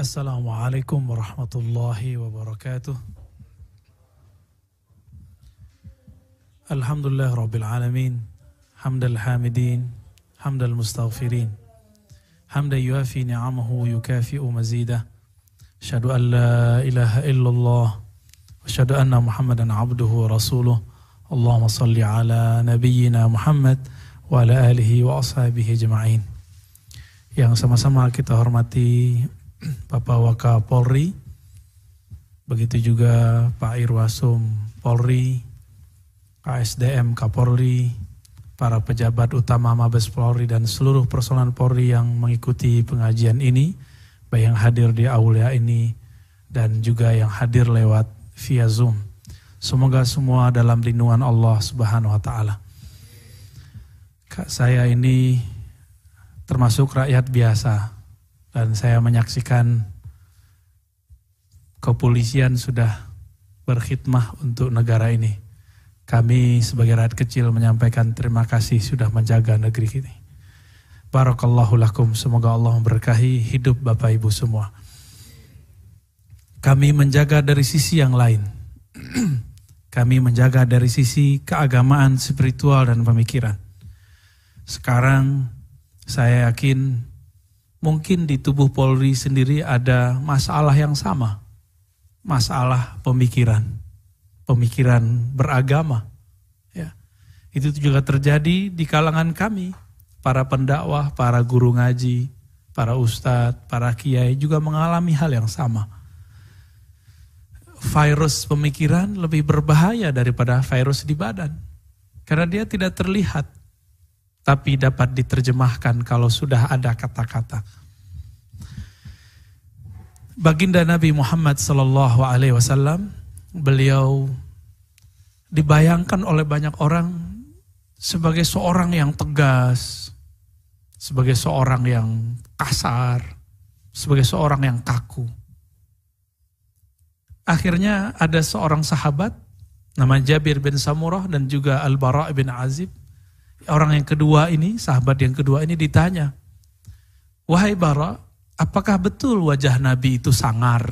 Assalamualaikum warahmatullahi wabarakatuh. Alhamdulillah rabbil alamin. Hamdal hamidin, hamdal mustaghfirin. Hamda yuafi ni'amahu yukafi'u mazidah. Asyhadu an la ilaha illallah wa asyhadu anna Muhammadan abduhu wa rasuluh. Allahumma salli ala nabiyyina Muhammad wa ala alihi wa ashabihi ajma'in. Yang sama-sama kita hormati Bapak Wakapolri, begitu juga Pak Irwasum Polri, KSDM Kapolri, para pejabat utama Mabes Polri dan seluruh personal Polri yang mengikuti pengajian ini, baik yang hadir di aula ini dan juga yang hadir lewat via Zoom. Semoga semua dalam lindungan Allah Subhanahu wa taala. Saya ini termasuk rakyat biasa dan saya menyaksikan kepolisian sudah berkhidmah untuk negara ini. Kami sebagai rakyat kecil menyampaikan terima kasih sudah menjaga negeri ini. Barakallahu lakum, semoga Allah memberkahi hidup Bapak Ibu semua. Kami menjaga dari sisi yang lain. Kami menjaga dari sisi keagamaan, spiritual, dan pemikiran. Sekarang saya yakin mungkin di tubuh Polri sendiri ada masalah yang sama. Masalah pemikiran pemikiran beragama. Ya. Itu juga terjadi di kalangan kami, para pendakwah, para guru ngaji, para ustadz, para kiai juga mengalami hal yang sama. Virus pemikiran lebih berbahaya daripada virus di badan. Karena dia tidak terlihat, tapi dapat diterjemahkan kalau sudah ada kata-kata. Baginda Nabi Muhammad Sallallahu Alaihi Wasallam beliau dibayangkan oleh banyak orang sebagai seorang yang tegas, sebagai seorang yang kasar, sebagai seorang yang kaku. Akhirnya ada seorang sahabat nama Jabir bin Samurah dan juga Al-Bara' bin Azib. Orang yang kedua ini, sahabat yang kedua ini ditanya, Wahai Bara, apakah betul wajah Nabi itu sangar?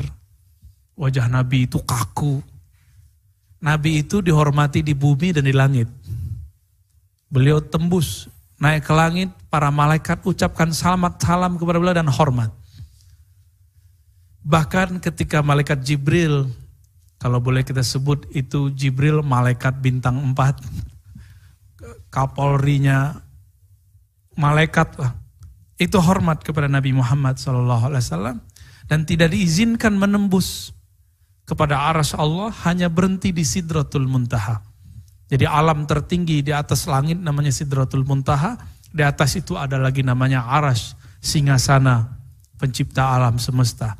Wajah Nabi itu kaku? Nabi itu dihormati di bumi dan di langit. Beliau tembus naik ke langit, para malaikat ucapkan selamat salam kepada beliau dan hormat. Bahkan ketika malaikat Jibril, kalau boleh kita sebut itu Jibril malaikat bintang empat, kapolrinya malaikat lah. Itu hormat kepada Nabi Muhammad SAW dan tidak diizinkan menembus kepada aras Allah hanya berhenti di Sidratul Muntaha. Jadi alam tertinggi di atas langit namanya Sidratul Muntaha, di atas itu ada lagi namanya aras, singasana, pencipta alam semesta.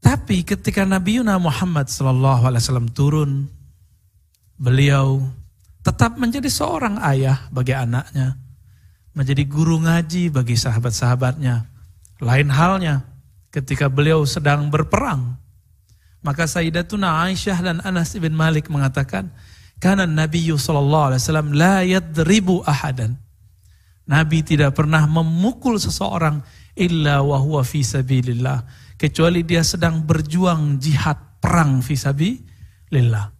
Tapi ketika Nabi Yuna Muhammad SAW turun, beliau tetap menjadi seorang ayah bagi anaknya, menjadi guru ngaji bagi sahabat-sahabatnya. Lain halnya, ketika beliau sedang berperang. Maka Sayyidatuna Aisyah dan Anas bin Malik mengatakan, karena Nabi sallallahu alaihi wasallam la yadribu ahadan. Nabi tidak pernah memukul seseorang illa wa huwa fi kecuali dia sedang berjuang jihad perang fi sabilillah.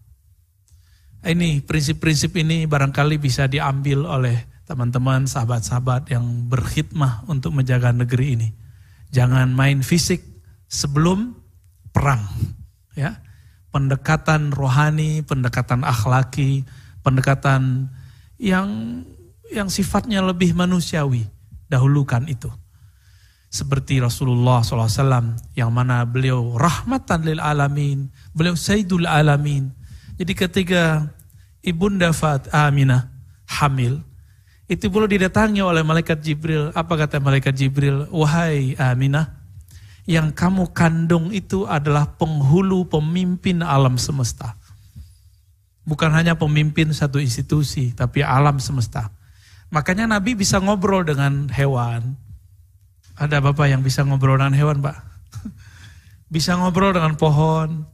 Ini prinsip-prinsip ini barangkali bisa diambil oleh teman-teman sahabat-sahabat yang berkhidmah untuk menjaga negeri ini. Jangan main fisik sebelum perang. Ya. Pendekatan rohani, pendekatan akhlaki, pendekatan yang yang sifatnya lebih manusiawi. Dahulukan itu. Seperti Rasulullah SAW yang mana beliau rahmatan lil alamin, beliau sayyidul alamin. Jadi ketika Ibunda Fat Aminah hamil, itu perlu didatangi oleh malaikat Jibril. Apa kata malaikat Jibril? Wahai Aminah, yang kamu kandung itu adalah penghulu pemimpin alam semesta. Bukan hanya pemimpin satu institusi, tapi alam semesta. Makanya Nabi bisa ngobrol dengan hewan. Ada bapak yang bisa ngobrol dengan hewan, Pak? bisa ngobrol dengan pohon.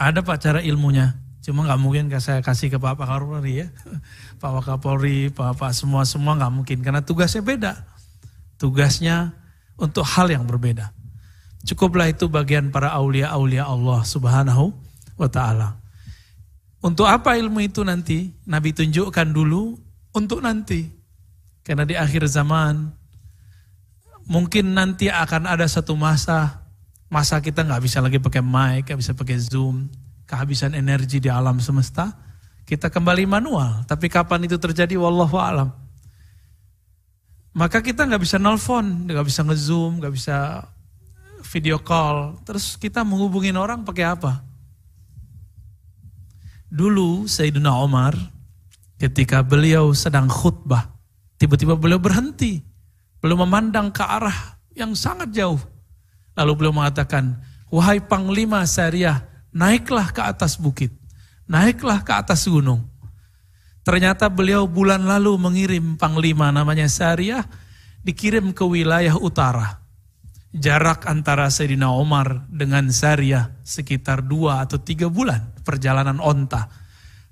Ada pak cara ilmunya. Cuma nggak mungkin saya kasih ke Pak Kapolri ya. Pak Wakapolri, Pak, Pak semua-semua nggak mungkin. Karena tugasnya beda. Tugasnya untuk hal yang berbeda. Cukuplah itu bagian para aulia-aulia Allah subhanahu wa ta'ala. Untuk apa ilmu itu nanti? Nabi tunjukkan dulu untuk nanti. Karena di akhir zaman, mungkin nanti akan ada satu masa, masa kita nggak bisa lagi pakai mic, nggak bisa pakai zoom, kehabisan energi di alam semesta, kita kembali manual. Tapi kapan itu terjadi, wallahu alam. Maka kita nggak bisa nelfon, nggak bisa ngezoom, nggak bisa video call. Terus kita menghubungin orang pakai apa? Dulu Sayyidina Omar ketika beliau sedang khutbah, tiba-tiba beliau berhenti. Beliau memandang ke arah yang sangat jauh. Lalu beliau mengatakan, wahai panglima syariah, naiklah ke atas bukit. Naiklah ke atas gunung. Ternyata beliau bulan lalu mengirim panglima namanya Syariah dikirim ke wilayah utara. Jarak antara Sayyidina Omar dengan Syariah sekitar dua atau tiga bulan perjalanan onta.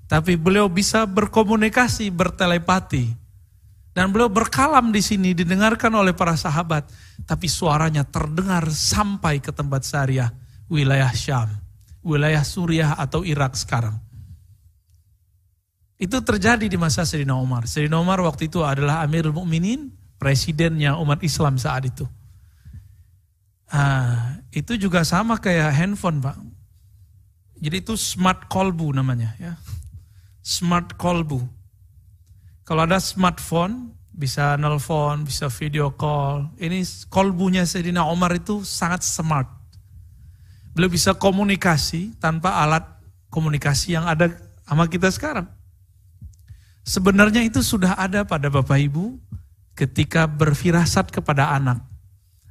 Tapi beliau bisa berkomunikasi, bertelepati. Dan beliau berkalam di sini didengarkan oleh para sahabat. Tapi suaranya terdengar sampai ke tempat Syariah, wilayah Syam, wilayah Suriah atau Irak sekarang. Itu terjadi di masa Sayyidina Umar. Sayyidina Umar waktu itu adalah Amirul Mukminin, presidennya umat Islam saat itu. Ah, itu juga sama kayak handphone, Pak. Jadi itu smart kolbu namanya ya. Smart kolbu. Kalau ada smartphone, bisa nelpon, bisa video call. Ini kolbunya Sayyidina Umar itu sangat smart. Beliau bisa komunikasi tanpa alat komunikasi yang ada sama kita sekarang. Sebenarnya itu sudah ada pada Bapak Ibu ketika berfirasat kepada anak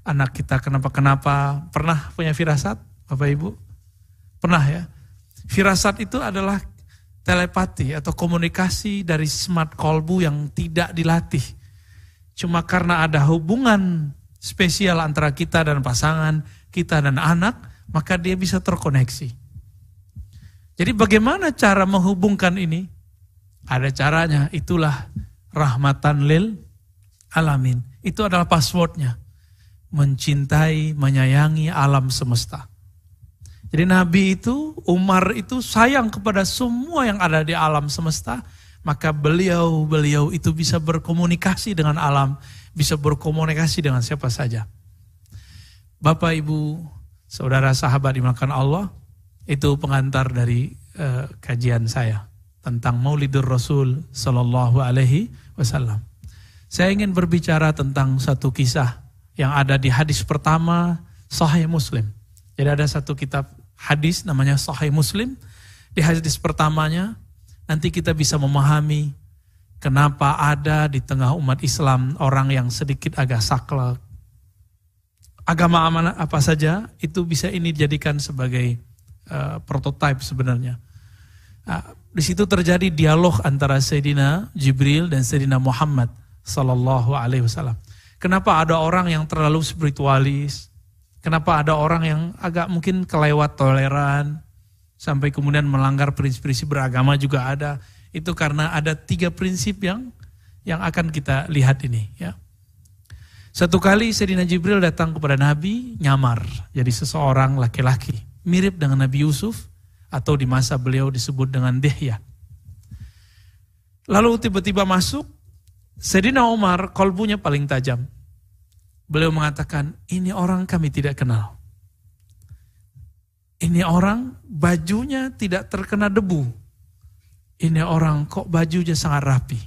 anak kita kenapa-kenapa. Pernah punya firasat Bapak Ibu? Pernah ya? Firasat itu adalah telepati atau komunikasi dari smart kolbu yang tidak dilatih. Cuma karena ada hubungan spesial antara kita dan pasangan, kita dan anak, maka dia bisa terkoneksi. Jadi bagaimana cara menghubungkan ini? Ada caranya, itulah rahmatan lil alamin. Itu adalah passwordnya mencintai, menyayangi alam semesta. Jadi Nabi itu, Umar itu sayang kepada semua yang ada di alam semesta, maka beliau beliau itu bisa berkomunikasi dengan alam, bisa berkomunikasi dengan siapa saja. Bapak, Ibu, saudara sahabat dimakan Allah, itu pengantar dari uh, kajian saya tentang Maulidur Rasul Sallallahu Alaihi Wasallam. Saya ingin berbicara tentang satu kisah yang ada di hadis pertama Sahih Muslim. Jadi ada satu kitab hadis namanya Sahih Muslim. Di hadis pertamanya nanti kita bisa memahami kenapa ada di tengah umat Islam orang yang sedikit agak saklek. Agama amanah apa saja itu bisa ini dijadikan sebagai uh, prototipe sebenarnya. Uh, di situ terjadi dialog antara Sayyidina Jibril dan Sayyidina Muhammad sallallahu alaihi wasallam. Kenapa ada orang yang terlalu spiritualis? Kenapa ada orang yang agak mungkin kelewat toleran? Sampai kemudian melanggar prinsip-prinsip beragama juga ada. Itu karena ada tiga prinsip yang yang akan kita lihat ini. ya. Satu kali Sayyidina Jibril datang kepada Nabi nyamar. Jadi seseorang laki-laki. Mirip dengan Nabi Yusuf. Atau di masa beliau disebut dengan Dehya. Lalu tiba-tiba masuk Sayyidina Umar kolbunya paling tajam. Beliau mengatakan, ini orang kami tidak kenal. Ini orang bajunya tidak terkena debu. Ini orang kok bajunya sangat rapi.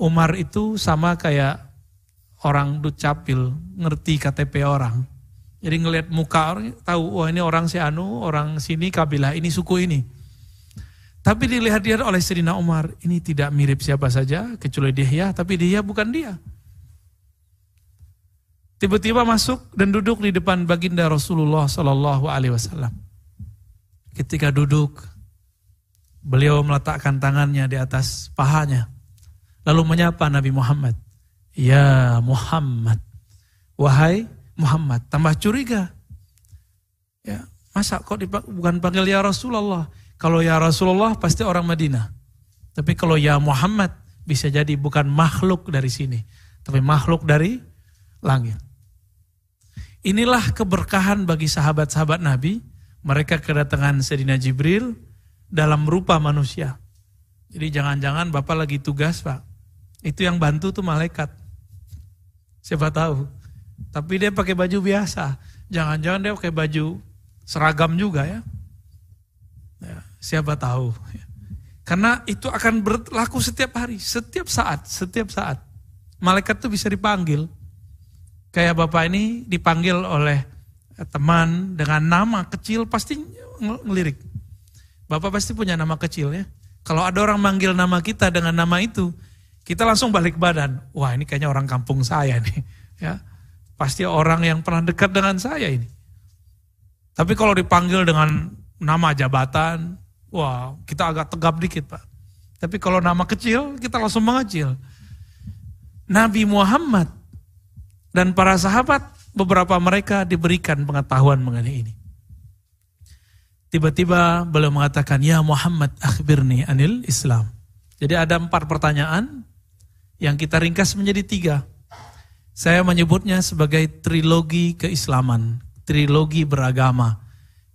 Umar itu sama kayak orang dukcapil, ngerti KTP orang. Jadi ngelihat muka orang, tahu, wah ini orang si Anu, orang sini, kabilah ini, suku ini. Tapi dilihat dia oleh Sayyidina Umar, ini tidak mirip siapa saja kecuali dia, tapi dia bukan dia. Tiba-tiba masuk dan duduk di depan baginda Rasulullah Sallallahu Alaihi Wasallam. Ketika duduk, beliau meletakkan tangannya di atas pahanya, lalu menyapa Nabi Muhammad. Ya Muhammad, wahai Muhammad, tambah curiga. Ya, masa kok bukan panggil ya Rasulullah? Kalau ya Rasulullah pasti orang Madinah. Tapi kalau ya Muhammad bisa jadi bukan makhluk dari sini. Tapi makhluk dari langit. Inilah keberkahan bagi sahabat-sahabat Nabi. Mereka kedatangan Sayyidina Jibril dalam rupa manusia. Jadi jangan-jangan Bapak lagi tugas Pak. Itu yang bantu tuh malaikat. Siapa tahu. Tapi dia pakai baju biasa. Jangan-jangan dia pakai baju seragam juga ya. ya siapa tahu. Karena itu akan berlaku setiap hari, setiap saat, setiap saat. Malaikat tuh bisa dipanggil. Kayak Bapak ini dipanggil oleh teman dengan nama kecil pasti ngelirik. Bapak pasti punya nama kecil ya. Kalau ada orang manggil nama kita dengan nama itu, kita langsung balik badan. Wah ini kayaknya orang kampung saya nih. Ya, Pasti orang yang pernah dekat dengan saya ini. Tapi kalau dipanggil dengan nama jabatan, wah kita agak tegap dikit Pak. Tapi kalau nama kecil, kita langsung mengecil. Nabi Muhammad dan para sahabat, beberapa mereka diberikan pengetahuan mengenai ini. Tiba-tiba beliau mengatakan, Ya Muhammad akhbirni anil Islam. Jadi ada empat pertanyaan yang kita ringkas menjadi tiga. Saya menyebutnya sebagai trilogi keislaman, trilogi beragama.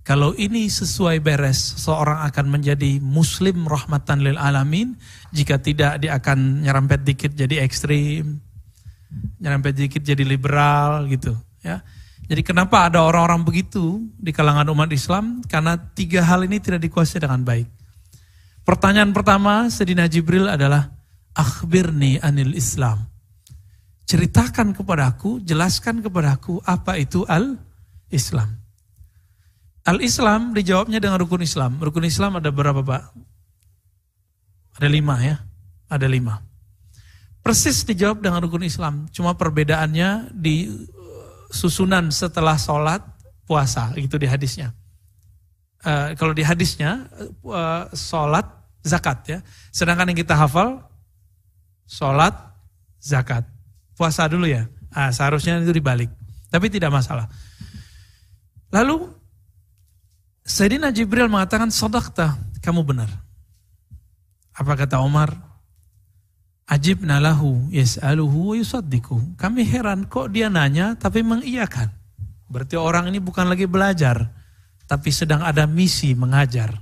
Kalau ini sesuai beres, seorang akan menjadi muslim rahmatan lil alamin. Jika tidak, dia akan nyerempet dikit jadi ekstrim, nyerempet dikit jadi liberal gitu. Ya, jadi kenapa ada orang-orang begitu di kalangan umat Islam? Karena tiga hal ini tidak dikuasai dengan baik. Pertanyaan pertama Sedina Jibril adalah, Akhbirni anil Islam. Ceritakan kepadaku, jelaskan kepadaku apa itu al-Islam. Al-Islam dijawabnya dengan rukun Islam. Rukun Islam ada berapa Pak? Ada lima ya, ada lima. Persis dijawab dengan rukun Islam. Cuma perbedaannya di susunan setelah sholat puasa itu di hadisnya. Uh, kalau di hadisnya uh, sholat zakat ya. Sedangkan yang kita hafal sholat zakat. Puasa dulu ya. Ah, seharusnya itu dibalik. Tapi tidak masalah. Lalu Sayyidina Jibril mengatakan sodakta, kamu benar. Apa kata Umar? Ajib nalahu yas'aluhu yusaddiku. Kami heran kok dia nanya tapi mengiyakan. Berarti orang ini bukan lagi belajar, tapi sedang ada misi mengajar.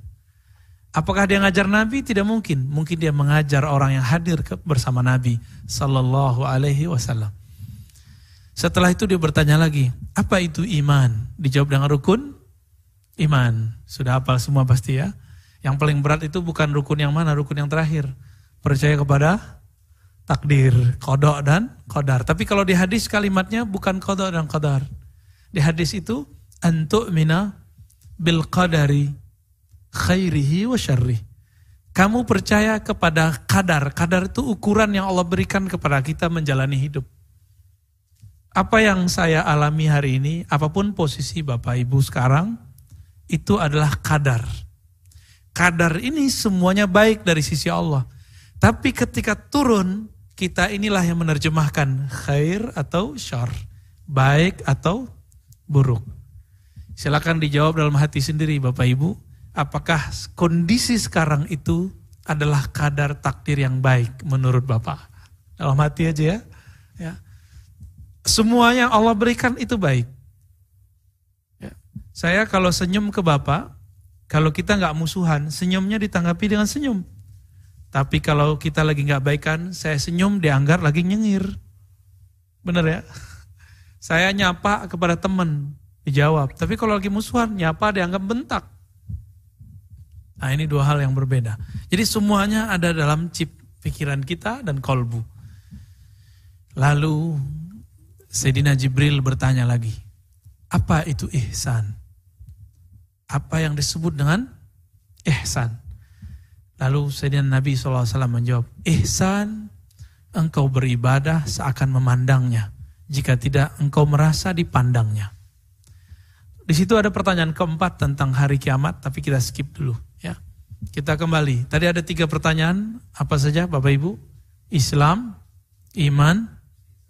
Apakah dia ngajar Nabi? Tidak mungkin. Mungkin dia mengajar orang yang hadir bersama Nabi Sallallahu Alaihi Wasallam. Setelah itu dia bertanya lagi, apa itu iman? Dijawab dengan rukun, iman. Sudah hafal semua pasti ya. Yang paling berat itu bukan rukun yang mana, rukun yang terakhir. Percaya kepada takdir, kodok dan kodar. Tapi kalau di hadis kalimatnya bukan kodok dan kodar. Di hadis itu antuk mina bil qadari khairihi wa. Kamu percaya kepada kadar. Kadar itu ukuran yang Allah berikan kepada kita menjalani hidup. Apa yang saya alami hari ini, apa pun posisi Bapak Ibu sekarang, itu adalah kadar. Kadar ini semuanya baik dari sisi Allah. Tapi ketika turun, kita inilah yang menerjemahkan khair atau syar, baik atau buruk. Silakan dijawab dalam hati sendiri Bapak Ibu, apakah kondisi sekarang itu adalah kadar takdir yang baik menurut Bapak? Dalam hati aja ya. ya. Semua yang Allah berikan itu baik. Ya. Saya kalau senyum ke Bapak, kalau kita nggak musuhan, senyumnya ditanggapi dengan senyum. Tapi kalau kita lagi nggak baikan, saya senyum dianggap lagi nyengir. Bener ya? Saya nyapa kepada teman, dijawab. Tapi kalau lagi musuhan, nyapa dianggap bentak. Nah ini dua hal yang berbeda. Jadi semuanya ada dalam chip pikiran kita dan kolbu. Lalu Sayyidina Jibril bertanya lagi, apa itu ihsan? Apa yang disebut dengan ihsan? Lalu Sayyidina Nabi SAW menjawab, Ihsan, engkau beribadah seakan memandangnya. Jika tidak, engkau merasa dipandangnya. Di situ ada pertanyaan keempat tentang hari kiamat, tapi kita skip dulu. ya. Kita kembali. Tadi ada tiga pertanyaan, apa saja Bapak Ibu? Islam, iman,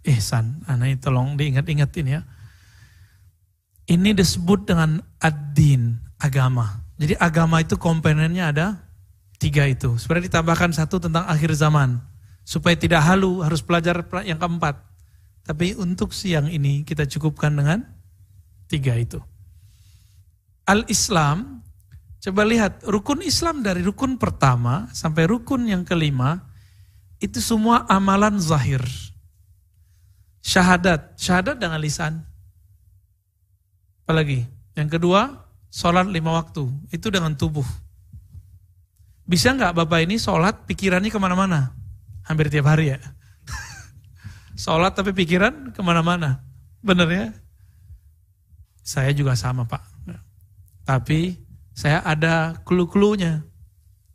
ihsan. Nah ini tolong diingat-ingatin ya. Ini disebut dengan ad-din, agama. Jadi agama itu komponennya ada Tiga itu. Sebenarnya ditambahkan satu tentang akhir zaman. Supaya tidak halu harus belajar yang keempat. Tapi untuk siang ini kita cukupkan dengan tiga itu. Al-Islam, coba lihat rukun Islam dari rukun pertama sampai rukun yang kelima, itu semua amalan zahir. Syahadat, syahadat dengan lisan. Apalagi? Yang kedua, sholat lima waktu, itu dengan tubuh. Bisa nggak Bapak ini sholat pikirannya ke mana-mana? Hampir tiap hari ya. sholat tapi pikiran ke mana-mana. Bener ya? Saya juga sama Pak. Tapi saya ada clue-cluenya.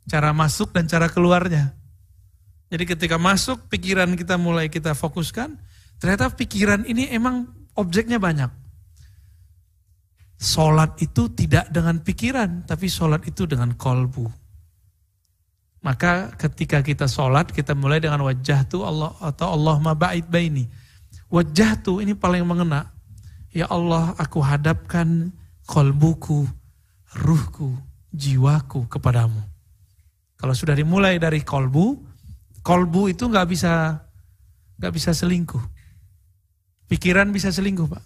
Cara masuk dan cara keluarnya. Jadi ketika masuk pikiran kita mulai kita fokuskan. Ternyata pikiran ini emang objeknya banyak. Sholat itu tidak dengan pikiran, tapi sholat itu dengan kolbu. Maka ketika kita sholat, kita mulai dengan wajah tu Allah atau Allah mabait baini. Wajah tu ini paling mengena. Ya Allah, aku hadapkan kolbuku, ruhku, jiwaku kepadamu. Kalau sudah dimulai dari kolbu, kolbu itu nggak bisa nggak bisa selingkuh. Pikiran bisa selingkuh, Pak.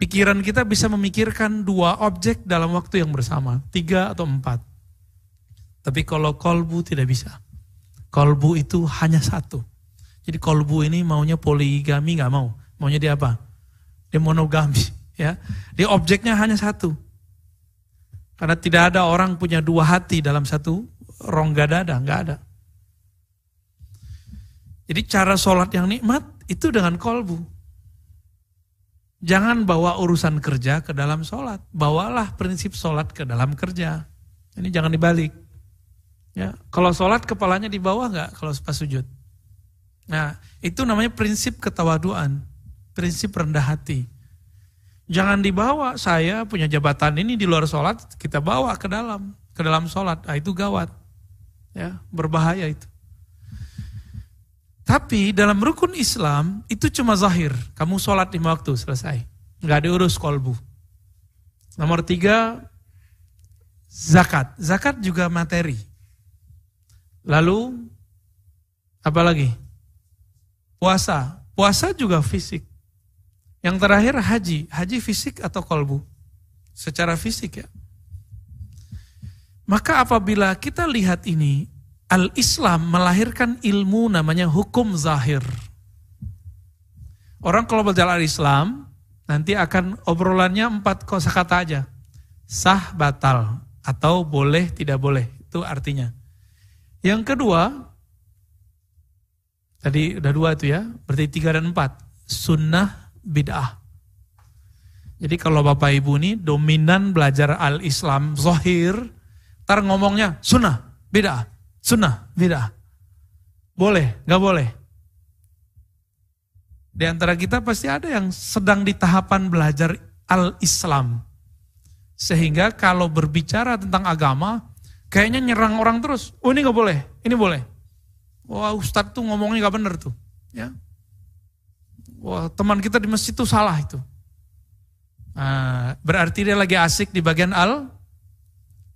Pikiran kita bisa memikirkan dua objek dalam waktu yang bersama, tiga atau empat. Tapi kalau kolbu tidak bisa. Kolbu itu hanya satu. Jadi kolbu ini maunya poligami nggak mau. Maunya dia apa? Dia monogami. Ya, dia objeknya hanya satu. Karena tidak ada orang punya dua hati dalam satu rongga dada, nggak ada. Jadi cara sholat yang nikmat itu dengan kolbu. Jangan bawa urusan kerja ke dalam sholat. Bawalah prinsip sholat ke dalam kerja. Ini jangan dibalik. Ya, kalau sholat kepalanya di bawah nggak kalau pas sujud? Nah, itu namanya prinsip ketawaduan, prinsip rendah hati. Jangan dibawa saya punya jabatan ini di luar sholat, kita bawa ke dalam, ke dalam sholat. Nah, itu gawat. Ya, berbahaya itu. Tapi dalam rukun Islam itu cuma zahir. Kamu sholat lima waktu selesai. Nggak diurus kolbu. Nomor tiga, zakat. Zakat juga materi. Lalu apa lagi? Puasa. Puasa juga fisik. Yang terakhir haji. Haji fisik atau kolbu? Secara fisik ya. Maka apabila kita lihat ini, Al-Islam melahirkan ilmu namanya hukum zahir. Orang kalau belajar Al-Islam, nanti akan obrolannya empat kosakata aja. Sah, batal, atau boleh, tidak boleh. Itu artinya. Yang kedua, tadi udah dua itu ya, berarti tiga dan empat. Sunnah bid'ah. Jadi kalau Bapak Ibu ini dominan belajar al-Islam zohir, ntar ngomongnya sunnah, bid'ah, sunnah, bid'ah. Boleh, gak boleh. Di antara kita pasti ada yang sedang di tahapan belajar al-Islam. Sehingga kalau berbicara tentang agama, Kayaknya nyerang orang terus. Oh ini gak boleh, ini boleh. Wah Ustadz tuh ngomongnya gak bener tuh. Ya. Wah teman kita di masjid tuh salah itu. Nah, berarti dia lagi asik di bagian al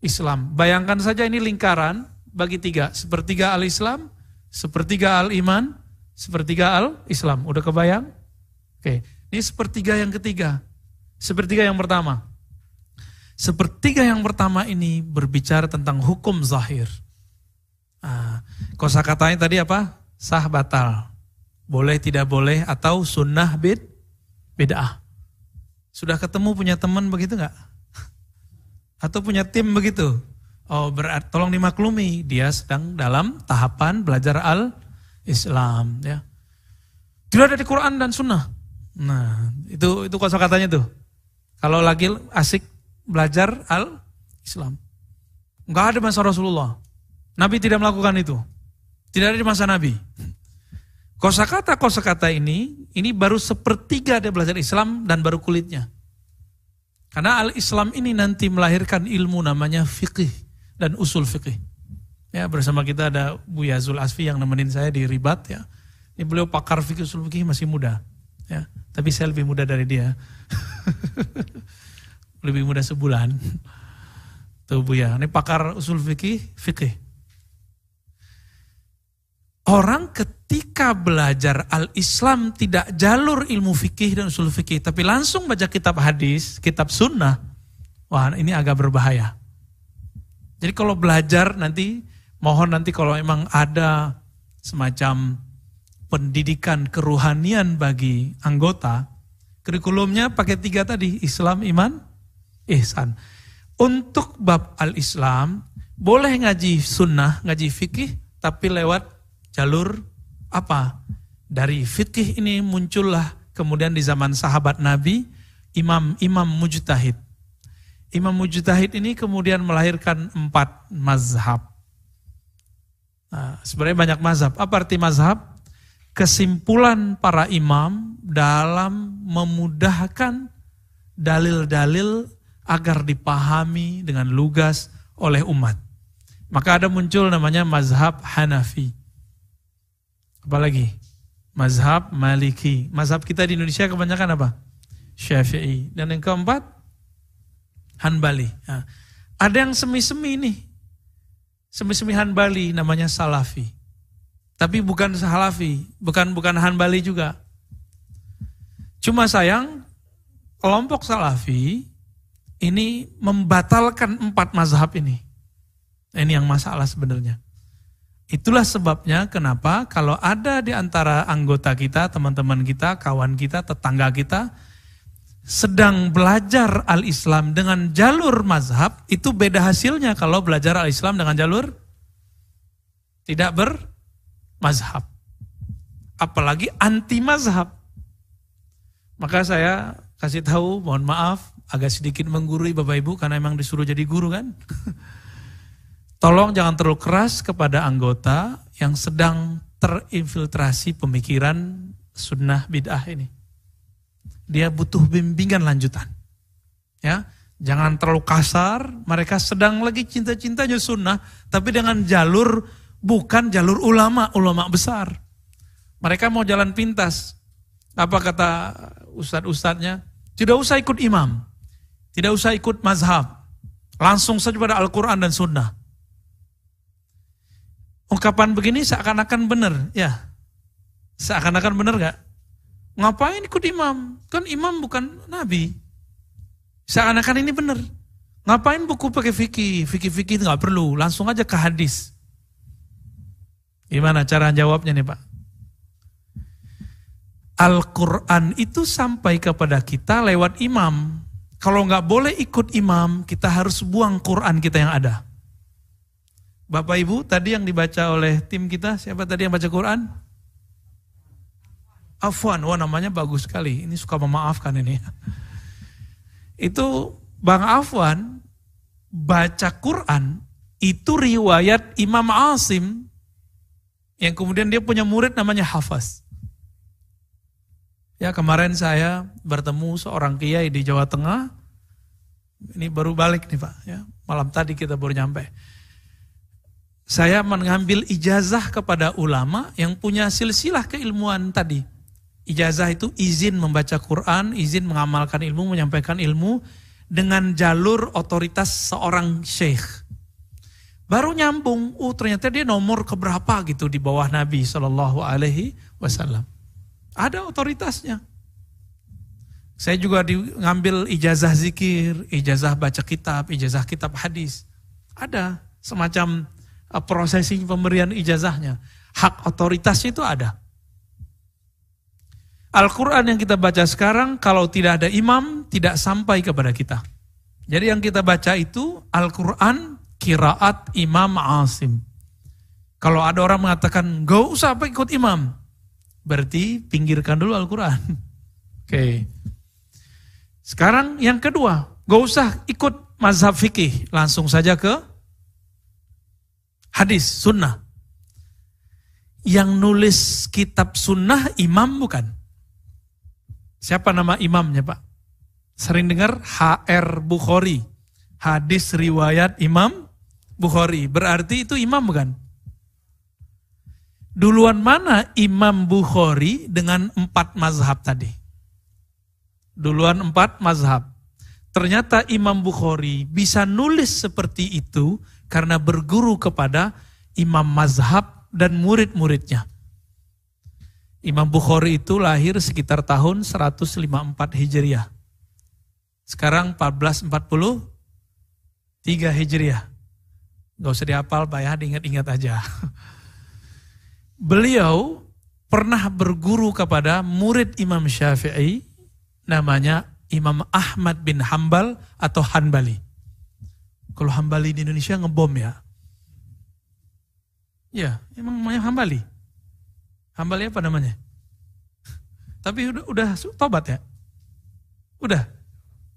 Islam. Bayangkan saja ini lingkaran bagi tiga. Sepertiga al-Islam, sepertiga al-Iman, sepertiga al-Islam. Udah kebayang? Oke, ini sepertiga yang ketiga. Sepertiga yang pertama. Sepertiga yang pertama ini berbicara tentang hukum zahir. Nah, kosa katanya tadi apa? Sah batal. Boleh tidak boleh atau sunnah bid bid'ah. Sudah ketemu punya teman begitu nggak? Atau punya tim begitu? Oh berarti tolong dimaklumi dia sedang dalam tahapan belajar al Islam ya. Tidak ada di Quran dan Sunnah. Nah itu itu kosa katanya tuh. Kalau lagi asik belajar al-Islam. Enggak ada masa Rasulullah. Nabi tidak melakukan itu. Tidak ada di masa Nabi. Kosakata kosakata ini, ini baru sepertiga dia belajar Islam dan baru kulitnya. Karena al-Islam ini nanti melahirkan ilmu namanya fikih dan usul fikih. Ya, bersama kita ada Bu Yazul Asfi yang nemenin saya di Ribat ya. Ini beliau pakar fikih usul fikih masih muda. Ya, tapi saya lebih muda dari dia. lebih mudah sebulan. Tuh Bu ya, ini pakar usul fikih, fikih. Orang ketika belajar al-Islam tidak jalur ilmu fikih dan usul fikih, tapi langsung baca kitab hadis, kitab sunnah, wah ini agak berbahaya. Jadi kalau belajar nanti, mohon nanti kalau memang ada semacam pendidikan keruhanian bagi anggota, kurikulumnya pakai tiga tadi, Islam, iman, ihsan. Untuk bab al-Islam, boleh ngaji sunnah, ngaji fikih, tapi lewat jalur apa? Dari fikih ini muncullah kemudian di zaman sahabat Nabi, imam-imam mujtahid. Imam mujtahid ini kemudian melahirkan empat mazhab. Nah, sebenarnya banyak mazhab. Apa arti mazhab? Kesimpulan para imam dalam memudahkan dalil-dalil agar dipahami dengan lugas oleh umat. Maka ada muncul namanya mazhab Hanafi. Apalagi? Mazhab Maliki. Mazhab kita di Indonesia kebanyakan apa? Syafi'i. Dan yang keempat, Hanbali. Nah, ada yang semi-semi nih. Semi-semi Hanbali namanya Salafi. Tapi bukan Salafi, bukan bukan Hanbali juga. Cuma sayang, kelompok Salafi ini membatalkan empat mazhab ini. Ini yang masalah sebenarnya. Itulah sebabnya kenapa kalau ada di antara anggota kita, teman-teman kita, kawan kita, tetangga kita, sedang belajar al-Islam dengan jalur mazhab, itu beda hasilnya kalau belajar al-Islam dengan jalur tidak bermazhab. Apalagi anti mazhab. Maka saya kasih tahu, mohon maaf, agak sedikit menggurui Bapak Ibu karena memang disuruh jadi guru kan. Tolong jangan terlalu keras kepada anggota yang sedang terinfiltrasi pemikiran sunnah bid'ah ini. Dia butuh bimbingan lanjutan. Ya, jangan terlalu kasar. Mereka sedang lagi cinta-cintanya sunnah, tapi dengan jalur bukan jalur ulama, ulama besar. Mereka mau jalan pintas. Apa kata ustadz-ustadznya? Tidak usah ikut imam. Tidak usah ikut mazhab. Langsung saja pada Al-Quran dan Sunnah. Ungkapan begini seakan-akan benar, ya. Seakan-akan benar gak? Ngapain ikut imam? Kan imam bukan nabi. Seakan-akan ini benar. Ngapain buku pakai fikih? Fikih-fikih nggak perlu, langsung aja ke hadis. Gimana cara jawabnya nih Pak? Al-Quran itu sampai kepada kita lewat imam. Kalau nggak boleh ikut imam, kita harus buang Quran kita yang ada. Bapak Ibu, tadi yang dibaca oleh tim kita, siapa tadi yang baca Quran? Afwan, wah namanya bagus sekali. Ini suka memaafkan ini. Itu Bang Afwan baca Quran, itu riwayat Imam Asim, yang kemudian dia punya murid namanya Hafaz. Ya kemarin saya bertemu seorang kiai di Jawa Tengah, ini baru balik nih Pak, ya malam tadi kita baru nyampe saya mengambil ijazah kepada ulama yang punya silsilah keilmuan tadi. Ijazah itu izin membaca Quran, izin mengamalkan ilmu, menyampaikan ilmu dengan jalur otoritas seorang syekh. Baru nyambung, oh ternyata dia nomor keberapa gitu di bawah Nabi Shallallahu Alaihi Wasallam. Ada otoritasnya. Saya juga ngambil ijazah zikir, ijazah baca kitab, ijazah kitab hadis. Ada semacam Uh, prosesi pemberian ijazahnya. Hak otoritasnya itu ada. Al-Quran yang kita baca sekarang kalau tidak ada imam tidak sampai kepada kita. Jadi yang kita baca itu Al-Quran kiraat Imam Asim. Kalau ada orang mengatakan gak usah apa ikut imam. Berarti pinggirkan dulu Al-Quran. Oke. Okay. Sekarang yang kedua, gak usah ikut mazhab fikih. Langsung saja ke hadis, sunnah. Yang nulis kitab sunnah imam bukan? Siapa nama imamnya Pak? Sering dengar HR Bukhari. Hadis riwayat Imam Bukhari. Berarti itu imam bukan? Duluan mana Imam Bukhari dengan empat mazhab tadi? Duluan empat mazhab. Ternyata Imam Bukhari bisa nulis seperti itu karena berguru kepada imam mazhab dan murid-muridnya. Imam Bukhari itu lahir sekitar tahun 154 Hijriah. Sekarang 1443 Hijriah. Gak usah dihafal Pak ya, diingat-ingat aja. Beliau pernah berguru kepada murid Imam Syafi'i namanya Imam Ahmad bin Hambal atau Hanbali. Kalau Hambali di Indonesia ngebom ya. Ya, emang namanya Hambali. Hambali apa namanya? Tapi udah, udah tobat ya? Udah.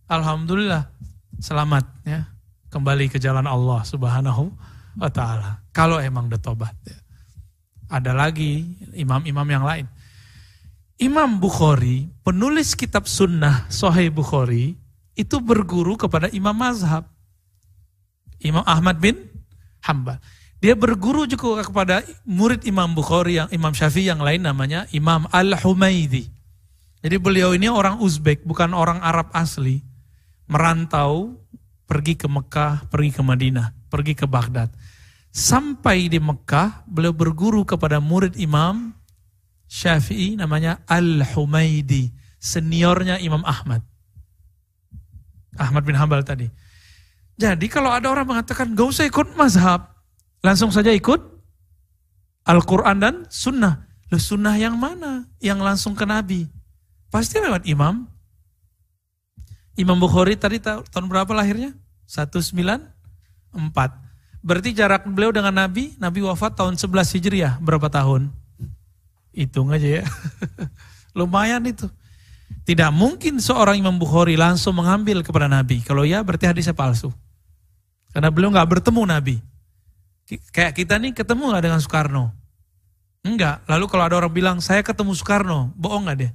Alhamdulillah selamat ya. Kembali ke jalan Allah Subhanahu wa taala. Kalau emang udah tobat ya. Ada lagi imam-imam yang lain. Imam Bukhari, penulis kitab sunnah Sahih Bukhari, itu berguru kepada imam mazhab. Imam Ahmad bin Hambal. Dia berguru juga kepada murid Imam Bukhari yang Imam Syafi'i yang lain namanya Imam Al-Humaidi. Jadi beliau ini orang Uzbek, bukan orang Arab asli. Merantau, pergi ke Mekah, pergi ke Madinah, pergi ke Baghdad. Sampai di Mekah, beliau berguru kepada murid Imam Syafi'i namanya Al-Humaidi, seniornya Imam Ahmad. Ahmad bin Hambal tadi. Jadi kalau ada orang mengatakan gak usah ikut mazhab, Langsung saja ikut Al-Quran dan Sunnah. Loh Sunnah yang mana? Yang langsung ke Nabi. Pasti lewat imam. Imam Bukhari tadi tahun berapa lahirnya? 194. Berarti jarak beliau dengan Nabi, Nabi wafat tahun 11 Hijriah. Berapa tahun? Hitung aja ya. Lumayan itu. Tidak mungkin seorang Imam Bukhari langsung mengambil kepada Nabi. Kalau ya berarti hadisnya palsu. Karena beliau nggak bertemu Nabi. Kayak kita nih ketemu gak dengan Soekarno? Enggak. Lalu kalau ada orang bilang, saya ketemu Soekarno, bohong gak dia?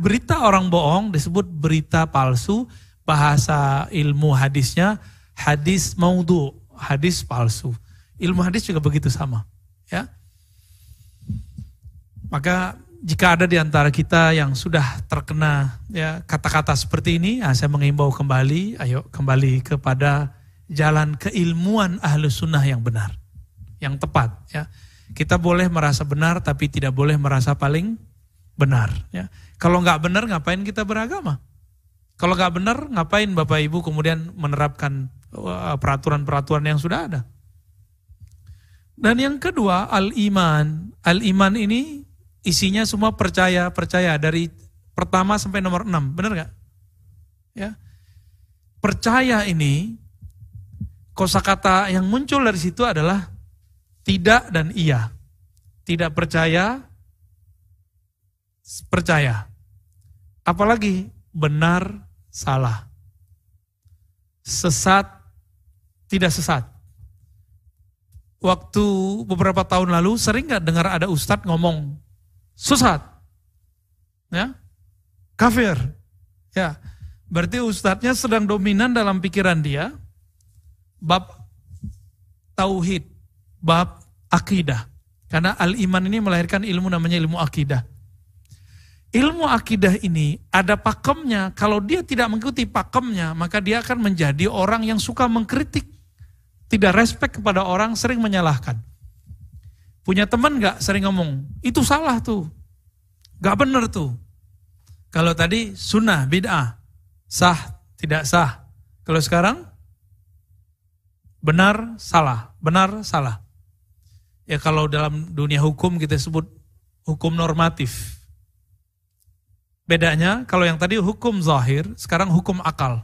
berita orang bohong disebut berita palsu, bahasa ilmu hadisnya hadis maudhu, hadis palsu. Ilmu hadis juga begitu sama. ya. Maka jika ada di antara kita yang sudah terkena ya kata-kata seperti ini, ya, saya mengimbau kembali, ayo kembali kepada jalan keilmuan ahlu sunnah yang benar, yang tepat. Ya. Kita boleh merasa benar tapi tidak boleh merasa paling benar. Ya. Kalau nggak benar ngapain kita beragama? Kalau nggak benar ngapain Bapak Ibu kemudian menerapkan uh, peraturan-peraturan yang sudah ada? Dan yang kedua al-iman. Al-iman ini isinya semua percaya, percaya dari pertama sampai nomor enam, benar nggak? Ya. Percaya ini kosakata yang muncul dari situ adalah tidak dan iya. Tidak percaya, percaya. Apalagi benar, salah. Sesat, tidak sesat. Waktu beberapa tahun lalu sering nggak dengar ada ustadz ngomong sesat, ya, kafir, ya. Berarti ustadznya sedang dominan dalam pikiran dia, bab tauhid, bab akidah. Karena al-iman ini melahirkan ilmu namanya ilmu akidah. Ilmu akidah ini ada pakemnya. Kalau dia tidak mengikuti pakemnya, maka dia akan menjadi orang yang suka mengkritik. Tidak respect kepada orang, sering menyalahkan. Punya teman gak sering ngomong, itu salah tuh. Gak bener tuh. Kalau tadi sunnah, bid'ah, sah, tidak sah. Kalau sekarang benar salah, benar salah. Ya kalau dalam dunia hukum kita sebut hukum normatif. Bedanya kalau yang tadi hukum zahir, sekarang hukum akal.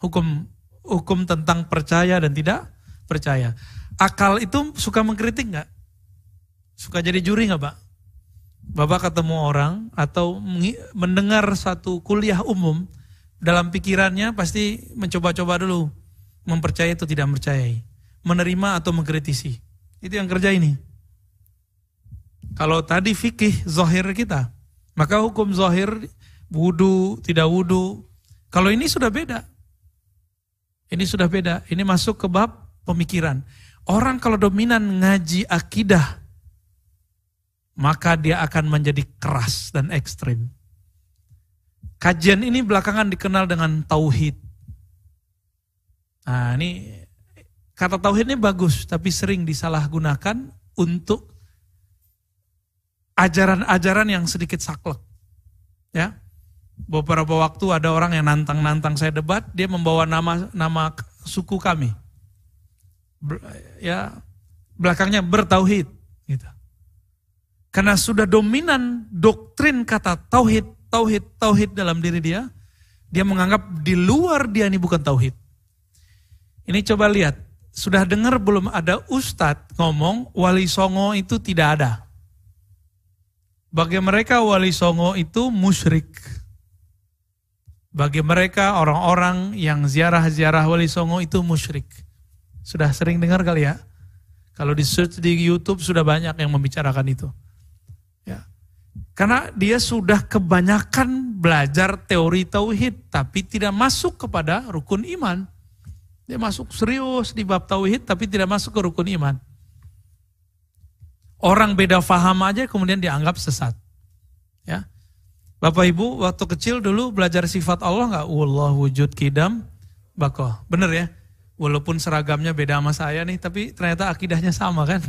Hukum hukum tentang percaya dan tidak percaya. Akal itu suka mengkritik nggak? Suka jadi juri nggak, Pak? Bapak ketemu orang atau mendengar satu kuliah umum, dalam pikirannya pasti mencoba-coba dulu mempercayai atau tidak mempercayai, menerima atau mengkritisi. Itu yang kerja ini. Kalau tadi fikih zahir kita, maka hukum zahir wudhu, tidak wudhu. Kalau ini sudah beda. Ini sudah beda. Ini masuk ke bab pemikiran. Orang kalau dominan ngaji akidah, maka dia akan menjadi keras dan ekstrim. Kajian ini belakangan dikenal dengan tauhid. Nah ini kata tauhid ini bagus, tapi sering disalahgunakan untuk ajaran-ajaran yang sedikit saklek. Ya. Beberapa waktu ada orang yang nantang-nantang saya debat, dia membawa nama nama suku kami. Ya, belakangnya bertauhid gitu. Karena sudah dominan doktrin kata tauhid, tauhid, tauhid dalam diri dia, dia menganggap di luar dia ini bukan tauhid. Ini coba lihat, sudah dengar belum ada ustadz ngomong wali songo itu tidak ada. Bagi mereka wali songo itu musyrik. Bagi mereka orang-orang yang ziarah-ziarah wali songo itu musyrik. Sudah sering dengar kali ya? Kalau di search di YouTube sudah banyak yang membicarakan itu. Ya. Karena dia sudah kebanyakan belajar teori tauhid tapi tidak masuk kepada rukun iman. Dia masuk serius di bab tauhid tapi tidak masuk ke rukun iman. Orang beda faham aja kemudian dianggap sesat. Ya. Bapak Ibu waktu kecil dulu belajar sifat Allah nggak? Allah wujud kidam bakoh. Bener ya? Walaupun seragamnya beda sama saya nih, tapi ternyata akidahnya sama kan?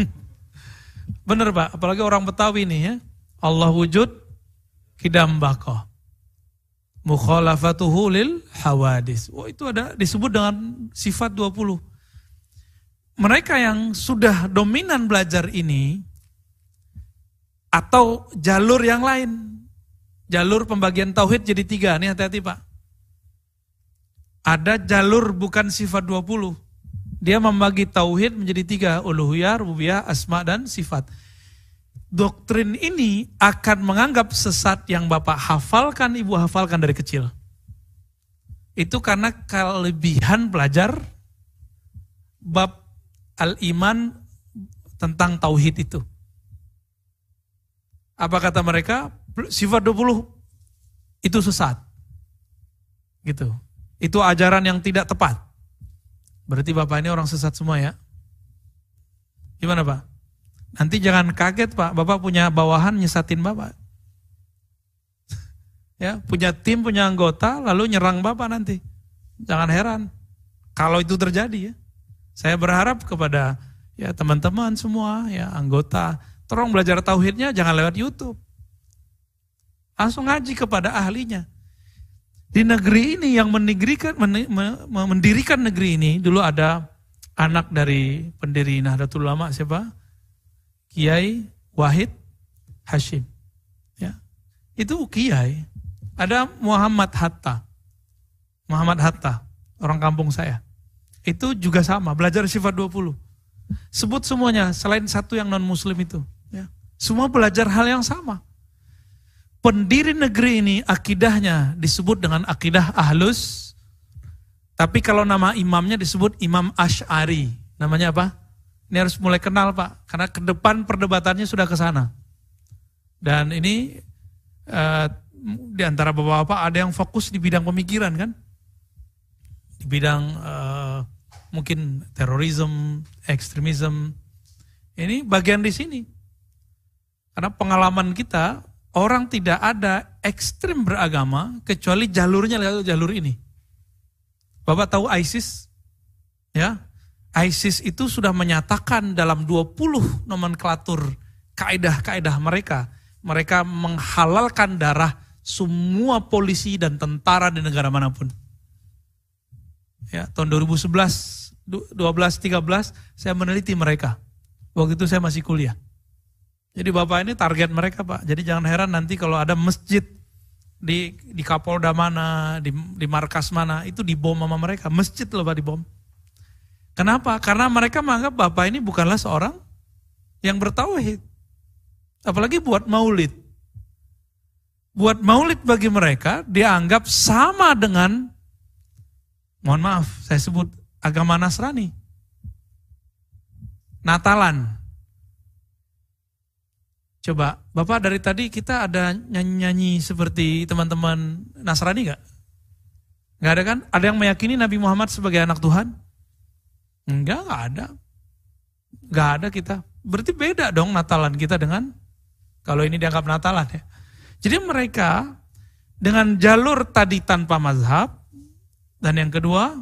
Bener Pak, apalagi orang Betawi nih ya. Allah wujud kidam bakoh. Mukhalafatuhu lil hawadis. Oh itu ada disebut dengan sifat 20. Mereka yang sudah dominan belajar ini, atau jalur yang lain. Jalur pembagian tauhid jadi tiga, nih hati-hati Pak. Ada jalur bukan sifat 20. Dia membagi tauhid menjadi tiga, uluhiyah, rububiyah, asma dan sifat. Doktrin ini akan menganggap sesat yang Bapak hafalkan, Ibu hafalkan dari kecil. Itu karena kelebihan belajar bab al-iman tentang tauhid itu. Apa kata mereka? Sifat 20 itu sesat. Gitu. Itu ajaran yang tidak tepat. Berarti Bapak ini orang sesat semua ya. Gimana Pak? Nanti jangan kaget Pak, Bapak punya bawahan nyesatin Bapak. ya, punya tim, punya anggota, lalu nyerang Bapak nanti. Jangan heran. Kalau itu terjadi ya. Saya berharap kepada ya teman-teman semua, ya anggota, Tolong belajar tauhidnya jangan lewat YouTube. Langsung ngaji kepada ahlinya. Di negeri ini yang mendirikan, mendirikan negeri ini, dulu ada anak dari pendiri Nahdlatul Ulama siapa? Kiai Wahid Hashim. Ya. Itu Kiai. Ada Muhammad Hatta. Muhammad Hatta, orang kampung saya. Itu juga sama, belajar sifat 20. Sebut semuanya, selain satu yang non muslim itu. Semua belajar hal yang sama. Pendiri negeri ini akidahnya disebut dengan akidah ahlus. Tapi kalau nama imamnya disebut Imam Ash'ari. Namanya apa? Ini harus mulai kenal Pak. Karena ke depan perdebatannya sudah ke sana. Dan ini uh, di antara bapak-bapak ada yang fokus di bidang pemikiran kan? Di bidang uh, mungkin terorisme, ekstremisme. Ini bagian di sini. Karena pengalaman kita, orang tidak ada ekstrim beragama kecuali jalurnya lewat jalur ini. Bapak tahu ISIS? Ya, ISIS itu sudah menyatakan dalam 20 nomenklatur kaedah-kaedah mereka. Mereka menghalalkan darah semua polisi dan tentara di negara mana pun. Ya, tahun 2011, 12, 13 saya meneliti mereka. Waktu itu saya masih kuliah. Jadi Bapak ini target mereka Pak. Jadi jangan heran nanti kalau ada masjid di di Kapolda mana, di, di markas mana, itu dibom sama mereka. Masjid loh Pak dibom. Kenapa? Karena mereka menganggap Bapak ini bukanlah seorang yang bertauhid. Apalagi buat maulid. Buat maulid bagi mereka dianggap sama dengan, mohon maaf, saya sebut agama Nasrani. Natalan. Coba, Bapak dari tadi kita ada nyanyi-nyanyi seperti teman-teman Nasrani gak? Gak ada kan? Ada yang meyakini Nabi Muhammad sebagai anak Tuhan? Enggak, gak ada. Gak ada kita. Berarti beda dong Natalan kita dengan, kalau ini dianggap Natalan ya. Jadi mereka dengan jalur tadi tanpa mazhab, dan yang kedua,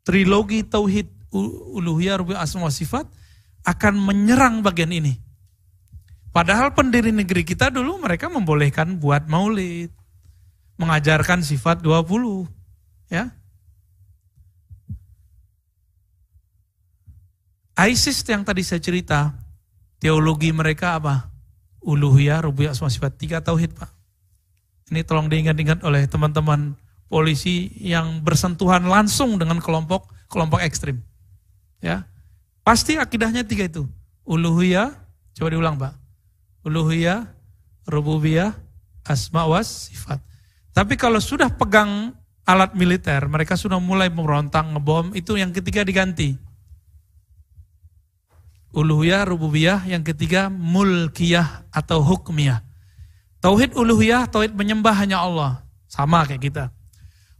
trilogi Tauhid Uluhiyah Rubi Asma Sifat, akan menyerang bagian ini Padahal pendiri negeri kita dulu mereka membolehkan buat maulid. Mengajarkan sifat 20. Ya. ISIS yang tadi saya cerita, teologi mereka apa? Uluhiyah, rububiyah, asma sifat. Tiga tauhid Pak. Ini tolong diingat-ingat oleh teman-teman polisi yang bersentuhan langsung dengan kelompok kelompok ekstrim. Ya. Pasti akidahnya tiga itu. Uluhiyah, coba diulang Pak uluhiyah, rububiyah, asma was sifat. Tapi kalau sudah pegang alat militer, mereka sudah mulai merontang, ngebom, itu yang ketiga diganti. Uluhiyah, rububiyah, yang ketiga mulkiyah atau hukmiyah. Tauhid uluhiyah, tauhid menyembah hanya Allah. Sama kayak kita.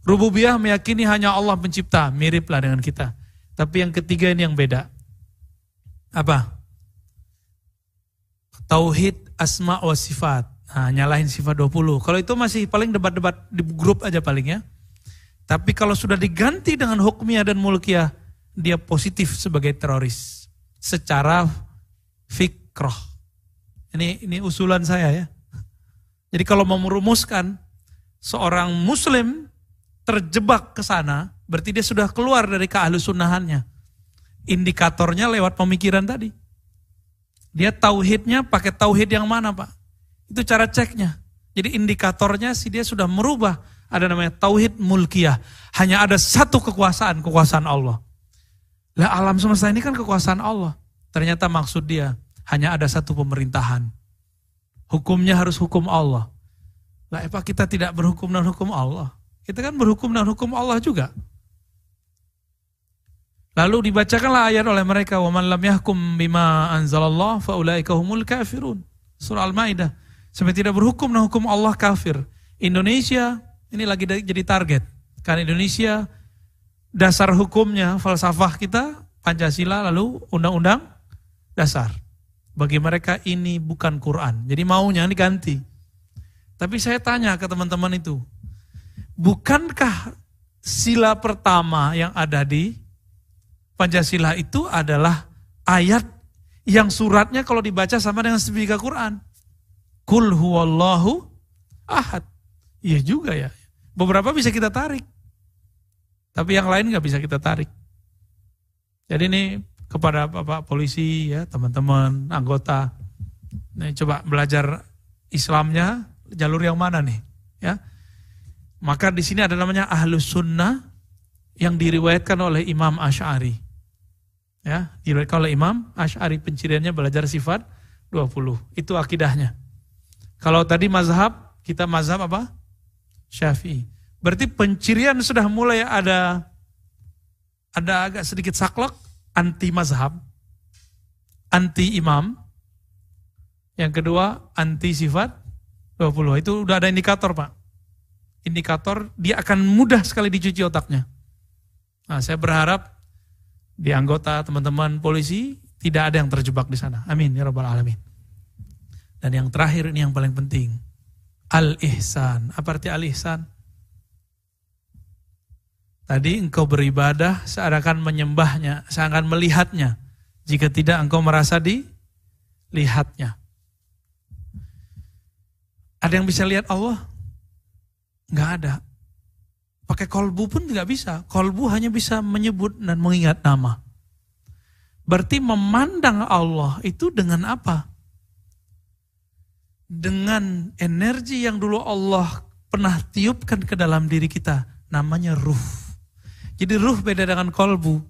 Rububiyah meyakini hanya Allah pencipta, miriplah dengan kita. Tapi yang ketiga ini yang beda. Apa? Tauhid asma wa sifat. Nah, nyalahin sifat 20. Kalau itu masih paling debat-debat di grup aja paling ya. Tapi kalau sudah diganti dengan hukmiyah dan mulkiyah, dia positif sebagai teroris. Secara fikroh. Ini ini usulan saya ya. Jadi kalau mau merumuskan seorang muslim terjebak ke sana, berarti dia sudah keluar dari keahlusunahannya. Indikatornya lewat pemikiran tadi. Dia tauhidnya pakai tauhid yang mana Pak? Itu cara ceknya. Jadi indikatornya si dia sudah merubah. Ada namanya tauhid mulkiyah. Hanya ada satu kekuasaan, kekuasaan Allah. Lah alam semesta ini kan kekuasaan Allah. Ternyata maksud dia hanya ada satu pemerintahan. Hukumnya harus hukum Allah. Lah apa kita tidak berhukum dengan hukum Allah? Kita kan berhukum dengan hukum Allah juga. Lalu dibacakanlah ayat oleh mereka wa man lam yahkum bima anzalallah faulaika humul kafirun. Surah Al-Maidah. Sampai tidak berhukum dengan hukum Allah kafir. Indonesia ini lagi jadi target. Karena Indonesia dasar hukumnya falsafah kita Pancasila lalu undang-undang dasar. Bagi mereka ini bukan Quran. Jadi maunya diganti. Tapi saya tanya ke teman-teman itu, bukankah sila pertama yang ada di Pancasila itu adalah ayat yang suratnya kalau dibaca sama dengan sebika Quran. Kul huwallahu ahad. Iya juga ya. Beberapa bisa kita tarik. Tapi yang lain nggak bisa kita tarik. Jadi ini kepada Bapak polisi ya, teman-teman, anggota. Nih coba belajar Islamnya jalur yang mana nih? Ya. Maka di sini ada namanya Ahlus Sunnah yang diriwayatkan oleh Imam Ash'ari. Ya, oleh Imam Ash'ari penciriannya belajar sifat 20. Itu akidahnya. Kalau tadi mazhab, kita mazhab apa? Syafi'i. Berarti pencirian sudah mulai ada ada agak sedikit saklek anti mazhab, anti imam. Yang kedua anti sifat 20. Itu udah ada indikator, Pak. Indikator dia akan mudah sekali dicuci otaknya. Nah, saya berharap di anggota teman-teman polisi tidak ada yang terjebak di sana. Amin ya rabbal alamin. Dan yang terakhir ini yang paling penting. Al-ihsan. Apa arti al-ihsan? Tadi engkau beribadah seakan menyembahnya, seakan melihatnya. Jika tidak engkau merasa dilihatnya. Ada yang bisa lihat Allah? Enggak ada. Pakai kolbu pun tidak bisa. Kolbu hanya bisa menyebut dan mengingat nama. Berarti memandang Allah itu dengan apa? Dengan energi yang dulu Allah pernah tiupkan ke dalam diri kita. Namanya ruh. Jadi ruh beda dengan kolbu.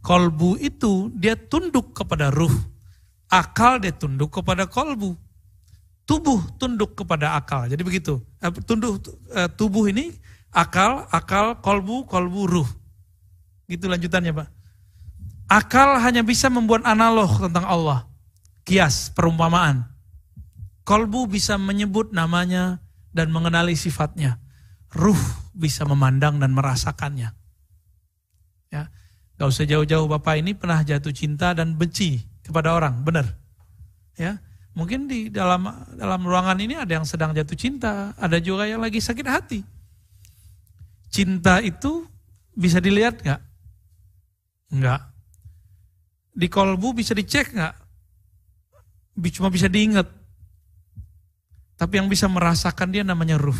Kolbu itu dia tunduk kepada ruh. Akal dia tunduk kepada kolbu. Tubuh tunduk kepada akal. Jadi begitu. Eh, tunduk eh, tubuh ini Akal, akal, kolbu, kolbu, ruh. Gitu lanjutannya Pak. Akal hanya bisa membuat analog tentang Allah. Kias, perumpamaan. Kolbu bisa menyebut namanya dan mengenali sifatnya. Ruh bisa memandang dan merasakannya. Ya, Gak usah jauh-jauh Bapak ini pernah jatuh cinta dan benci kepada orang, benar? Ya, mungkin di dalam dalam ruangan ini ada yang sedang jatuh cinta, ada juga yang lagi sakit hati cinta itu bisa dilihat nggak? Nggak. Di kolbu bisa dicek nggak? cuma bisa diingat. Tapi yang bisa merasakan dia namanya ruh.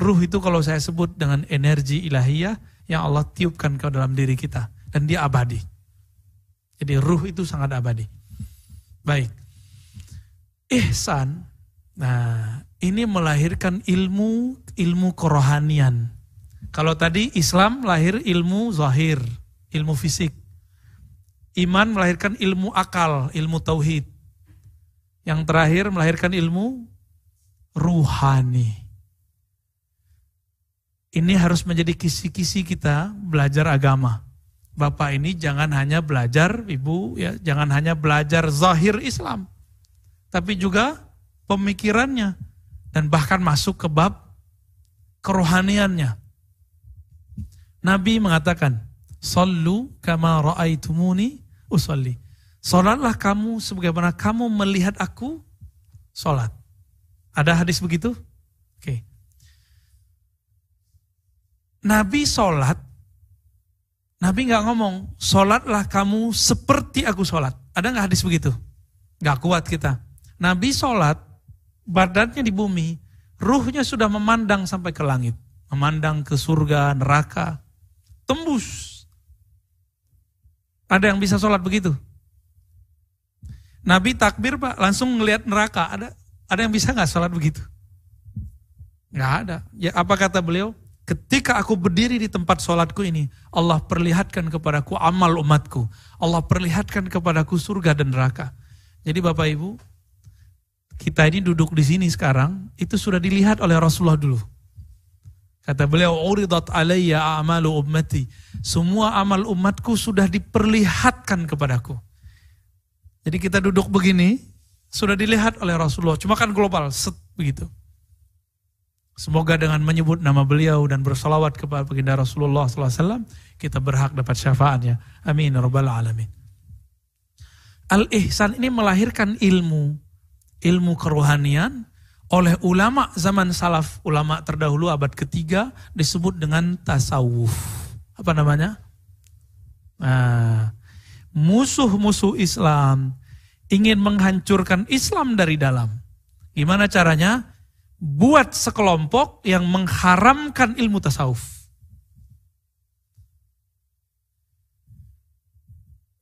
Ruh itu kalau saya sebut dengan energi ilahiyah yang Allah tiupkan ke dalam diri kita. Dan dia abadi. Jadi ruh itu sangat abadi. Baik. Ihsan. Nah, ini melahirkan ilmu ilmu kerohanian. Kalau tadi Islam lahir ilmu zahir, ilmu fisik. Iman melahirkan ilmu akal, ilmu tauhid. Yang terakhir melahirkan ilmu ruhani. Ini harus menjadi kisi-kisi kita belajar agama. Bapak ini jangan hanya belajar, Ibu ya, jangan hanya belajar zahir Islam. Tapi juga pemikirannya dan bahkan masuk ke bab kerohaniannya. Nabi mengatakan, "Sallu kama ra'aitumuni usolli. Solatlah kamu sebagaimana kamu melihat aku solat. Ada hadis begitu? Oke. Okay. Nabi solat, Nabi nggak ngomong, solatlah kamu seperti aku solat. Ada nggak hadis begitu? Nggak kuat kita. Nabi solat, badannya di bumi, ruhnya sudah memandang sampai ke langit. Memandang ke surga, neraka. Tembus ada yang bisa sholat begitu? Nabi takbir pak, langsung ngelihat neraka. Ada ada yang bisa nggak sholat begitu? Nggak ada. Ya apa kata beliau? Ketika aku berdiri di tempat sholatku ini, Allah perlihatkan kepadaku amal umatku. Allah perlihatkan kepadaku surga dan neraka. Jadi Bapak Ibu, kita ini duduk di sini sekarang, itu sudah dilihat oleh Rasulullah dulu. Kata beliau, uridat alayya a'malu ummati. Semua amal umatku sudah diperlihatkan kepadaku. Jadi kita duduk begini, sudah dilihat oleh Rasulullah. Cuma kan global, set begitu. Semoga dengan menyebut nama beliau dan bersolawat kepada baginda Rasulullah SAW, kita berhak dapat syafaatnya. Amin. Ya Rabbal Alamin. Al-Ihsan ini melahirkan ilmu. Ilmu kerohanian, oleh ulama zaman salaf, ulama terdahulu abad ketiga disebut dengan tasawuf. Apa namanya? Nah, musuh-musuh Islam ingin menghancurkan Islam dari dalam. Gimana caranya? Buat sekelompok yang mengharamkan ilmu tasawuf.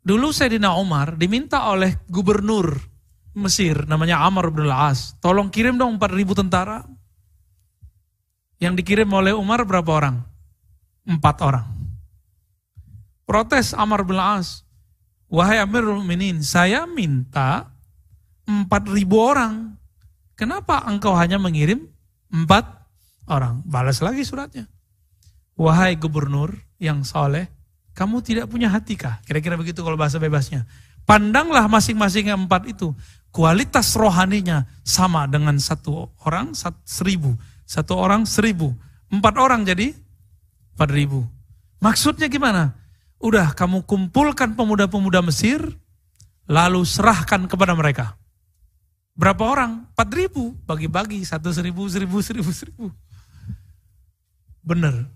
Dulu Sayyidina Umar diminta oleh gubernur Mesir namanya Amr bin Al-As. Tolong kirim dong 4000 tentara. Yang dikirim oleh Umar berapa orang? Empat orang. Protes Amr bin Al-As. Wahai Amirul Minin, saya minta 4000 orang. Kenapa engkau hanya mengirim empat orang? Balas lagi suratnya. Wahai gubernur yang soleh, kamu tidak punya hati kah? Kira-kira begitu kalau bahasa bebasnya. Pandanglah masing-masing empat itu kualitas rohaninya sama dengan satu orang seribu, satu orang seribu, empat orang jadi empat ribu. Maksudnya gimana? Udah kamu kumpulkan pemuda-pemuda Mesir, lalu serahkan kepada mereka. Berapa orang? Empat ribu, bagi-bagi, satu seribu, seribu, seribu, seribu. Benar.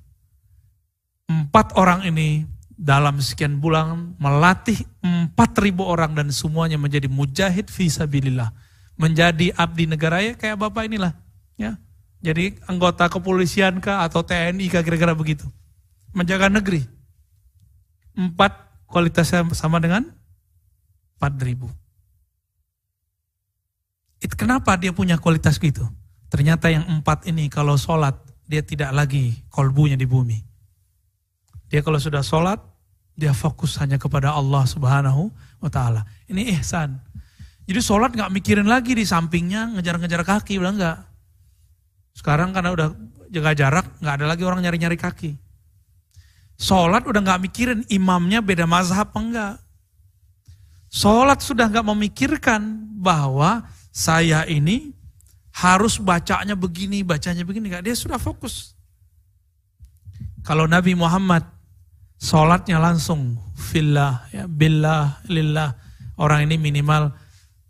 Empat orang ini dalam sekian bulan melatih 4000 orang dan semuanya menjadi mujahid visabilillah. Menjadi abdi negara ya kayak Bapak inilah. ya Jadi anggota kepolisian kah atau TNI kah kira-kira begitu. Menjaga negeri. Empat kualitasnya sama dengan 4000. Itu kenapa dia punya kualitas gitu? Ternyata yang empat ini kalau sholat dia tidak lagi kolbunya di bumi dia kalau sudah sholat, dia fokus hanya kepada Allah subhanahu wa ta'ala. Ini ihsan. Jadi sholat nggak mikirin lagi di sampingnya ngejar-ngejar kaki, bilang nggak. Sekarang karena udah jaga jarak, nggak ada lagi orang nyari-nyari kaki. Sholat udah nggak mikirin imamnya beda mazhab enggak. Sholat sudah nggak memikirkan bahwa saya ini harus bacanya begini, bacanya begini. Dia sudah fokus. Kalau Nabi Muhammad Sholatnya langsung fillah, ya, billah, lillah. Orang ini minimal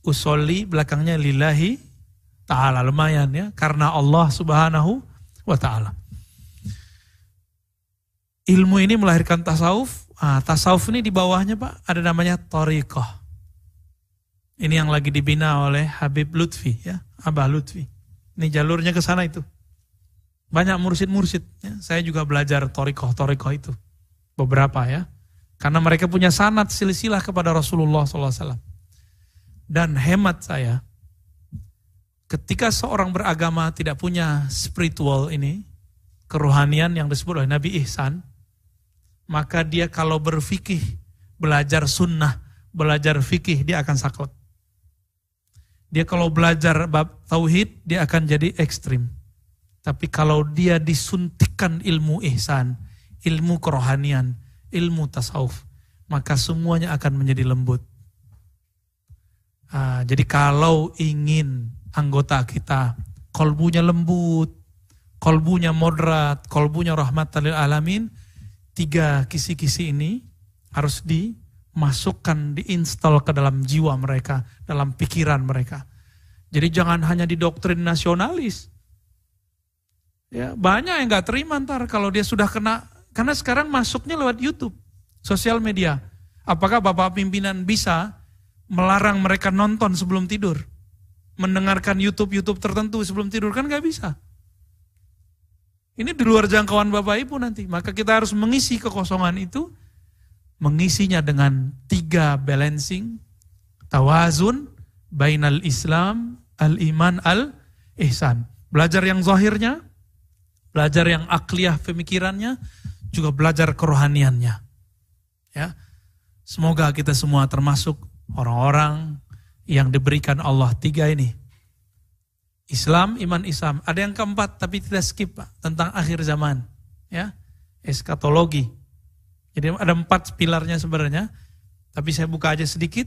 usolli belakangnya lillahi ta'ala. Lumayan ya, karena Allah subhanahu wa ta'ala. Ilmu ini melahirkan tasawuf. Ah, tasawuf ini di bawahnya pak, ada namanya torikoh. Ini yang lagi dibina oleh Habib Lutfi ya, Abah Lutfi. Ini jalurnya ke sana itu. Banyak mursid-mursid. Ya. Saya juga belajar torikoh-torikoh itu. Beberapa ya. Karena mereka punya sanat silsilah kepada Rasulullah SAW. Dan hemat saya, ketika seorang beragama tidak punya spiritual ini, kerohanian yang disebut oleh Nabi Ihsan, maka dia kalau berfikih, belajar sunnah, belajar fikih, dia akan saklek. Dia kalau belajar bab tauhid, dia akan jadi ekstrim. Tapi kalau dia disuntikan ilmu ihsan, ilmu kerohanian, ilmu tasawuf, maka semuanya akan menjadi lembut. Ah, jadi kalau ingin anggota kita kolbunya lembut, kolbunya moderat, kolbunya rahmat alamin, tiga kisi-kisi ini harus di masukkan, diinstal ke dalam jiwa mereka, dalam pikiran mereka. Jadi jangan hanya di doktrin nasionalis. Ya, banyak yang nggak terima ntar kalau dia sudah kena, karena sekarang masuknya lewat YouTube, sosial media. Apakah Bapak pimpinan bisa melarang mereka nonton sebelum tidur? Mendengarkan YouTube-YouTube tertentu sebelum tidur? Kan nggak bisa. Ini di luar jangkauan Bapak Ibu nanti. Maka kita harus mengisi kekosongan itu mengisinya dengan tiga balancing, tawazun, bainal Islam, al-iman, al-ihsan. Belajar yang zahirnya, belajar yang akliyah pemikirannya, juga belajar kerohaniannya. Ya. Semoga kita semua termasuk orang-orang yang diberikan Allah tiga ini. Islam, iman Islam. Ada yang keempat tapi tidak skip Pak, tentang akhir zaman. Ya, eskatologi. Jadi ada empat pilarnya sebenarnya, tapi saya buka aja sedikit.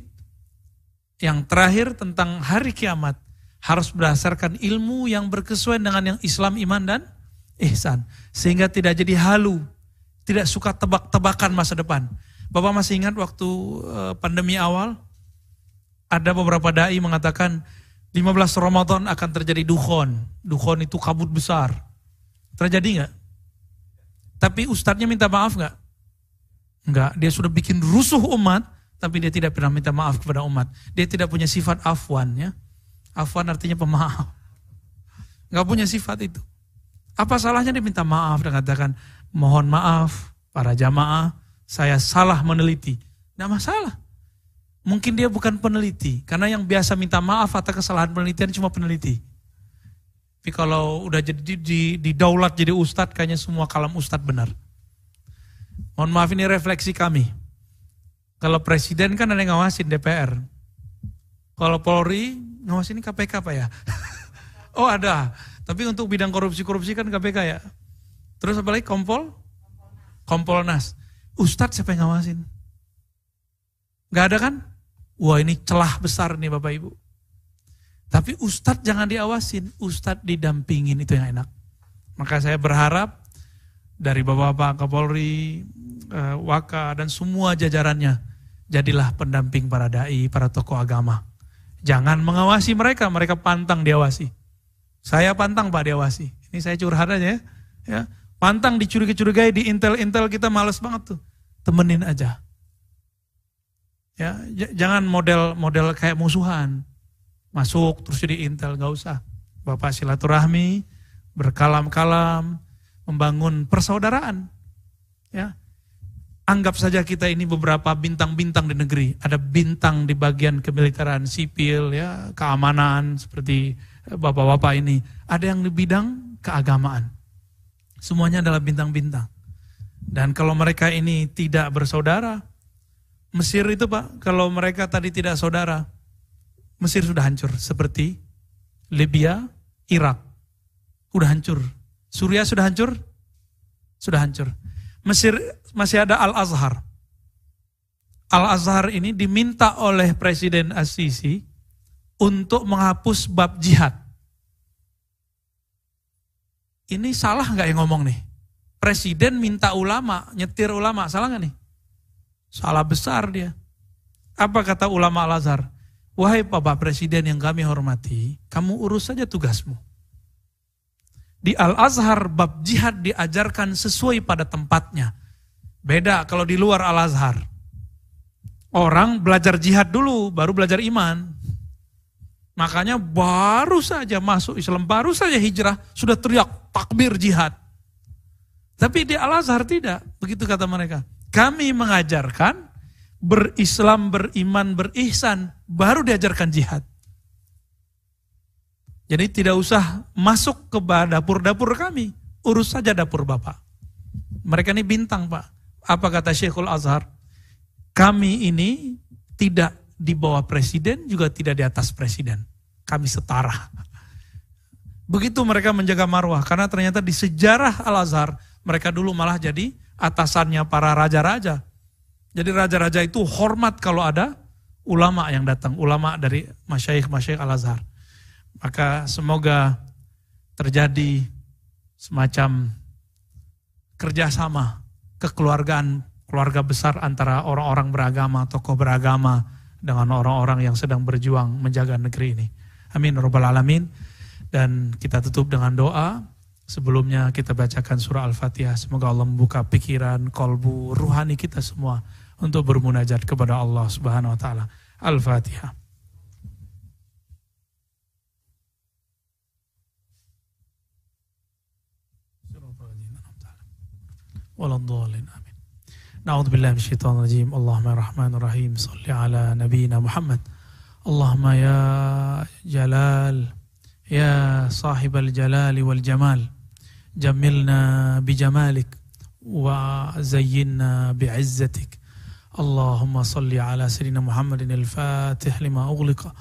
Yang terakhir tentang hari kiamat harus berdasarkan ilmu yang berkesuaian dengan yang Islam, iman dan ihsan. Sehingga tidak jadi halu, tidak suka tebak-tebakan masa depan. Bapak masih ingat waktu eh, pandemi awal, ada beberapa dai mengatakan 15 Ramadan akan terjadi dukhon. Dukhon itu kabut besar. Terjadi nggak? Tapi ustadznya minta maaf nggak? Enggak, dia sudah bikin rusuh umat, tapi dia tidak pernah minta maaf kepada umat. Dia tidak punya sifat afwan ya. Afwan artinya pemaaf. Enggak punya sifat itu. Apa salahnya dia minta maaf dan katakan, mohon maaf para jamaah, saya salah meneliti. Enggak masalah. Mungkin dia bukan peneliti, karena yang biasa minta maaf atas kesalahan penelitian cuma peneliti. Tapi kalau udah jadi di, di, di daulat jadi ustadz, kayaknya semua kalam ustadz benar. Mohon maaf ini refleksi kami. Kalau presiden kan ada yang ngawasin DPR. Kalau Polri ngawasin KPK apa ya? oh ada. Tapi untuk bidang korupsi-korupsi kan KPK ya. Terus apa lagi Kompol? Kompolnas. Ustadz siapa yang ngawasin? Gak ada kan? Wah ini celah besar nih Bapak Ibu. Tapi Ustadz jangan diawasin, Ustadz didampingin itu yang enak. Maka saya berharap dari Bapak-Bapak Kapolri, Waka dan semua jajarannya. Jadilah pendamping para dai, para tokoh agama. Jangan mengawasi mereka, mereka pantang diawasi. Saya pantang Pak diawasi. Ini saya curhat aja ya. ya. Pantang dicurigai-curigai di intel-intel kita males banget tuh. Temenin aja. Ya, jangan model-model kayak musuhan. Masuk terus jadi intel, nggak usah. Bapak silaturahmi, berkalam-kalam, membangun persaudaraan. Ya, Anggap saja kita ini beberapa bintang-bintang di negeri. Ada bintang di bagian kemiliteran sipil, ya, keamanan seperti bapak-bapak ini. Ada yang di bidang keagamaan. Semuanya adalah bintang-bintang. Dan kalau mereka ini tidak bersaudara, Mesir itu Pak, kalau mereka tadi tidak saudara, Mesir sudah hancur. Seperti Libya, Irak. Sudah hancur. Suriah sudah hancur? Sudah hancur. Mesir masih ada Al-Azhar. Al-Azhar ini diminta oleh Presiden As-Sisi untuk menghapus bab jihad. Ini salah nggak yang ngomong nih? Presiden minta ulama, nyetir ulama, salah nggak nih? Salah besar dia. Apa kata ulama Al-Azhar? Wahai Bapak Presiden yang kami hormati, kamu urus saja tugasmu. Di Al-Azhar bab jihad diajarkan sesuai pada tempatnya. Beda kalau di luar Al-Azhar. Orang belajar jihad dulu, baru belajar iman. Makanya baru saja masuk Islam, baru saja hijrah, sudah teriak takbir jihad. Tapi di Al-Azhar tidak, begitu kata mereka. Kami mengajarkan berislam, beriman, berihsan, baru diajarkan jihad. Jadi tidak usah masuk ke dapur-dapur kami, urus saja dapur Bapak. Mereka ini bintang Pak. Apa kata Syekhul Azhar? Kami ini tidak di bawah presiden, juga tidak di atas presiden kami setara. Begitu mereka menjaga marwah, karena ternyata di sejarah Al-Azhar, mereka dulu malah jadi atasannya para raja-raja. Jadi raja-raja itu hormat kalau ada ulama yang datang, ulama dari masyaikh-masyaikh Al-Azhar. Maka semoga terjadi semacam kerjasama, kekeluargaan, keluarga besar antara orang-orang beragama, tokoh beragama, dengan orang-orang yang sedang berjuang menjaga negeri ini. Amin robbal alamin. Dan kita tutup dengan doa. Sebelumnya kita bacakan surah Al-Fatihah. Semoga Allah membuka pikiran, kolbu, ruhani kita semua untuk bermunajat kepada Allah Subhanahu wa taala. Al-Fatihah. Waladhdallin. Amin. Na'udzubillahi minasyaitonir rajim. Allahumma rahmanir rahim. Shalli ala nabiyyina Muhammad. اللهم يا جلال يا صاحب الجلال والجمال جملنا بجمالك وزينا بعزتك اللهم صل على سيدنا محمد الفاتح لما أغلق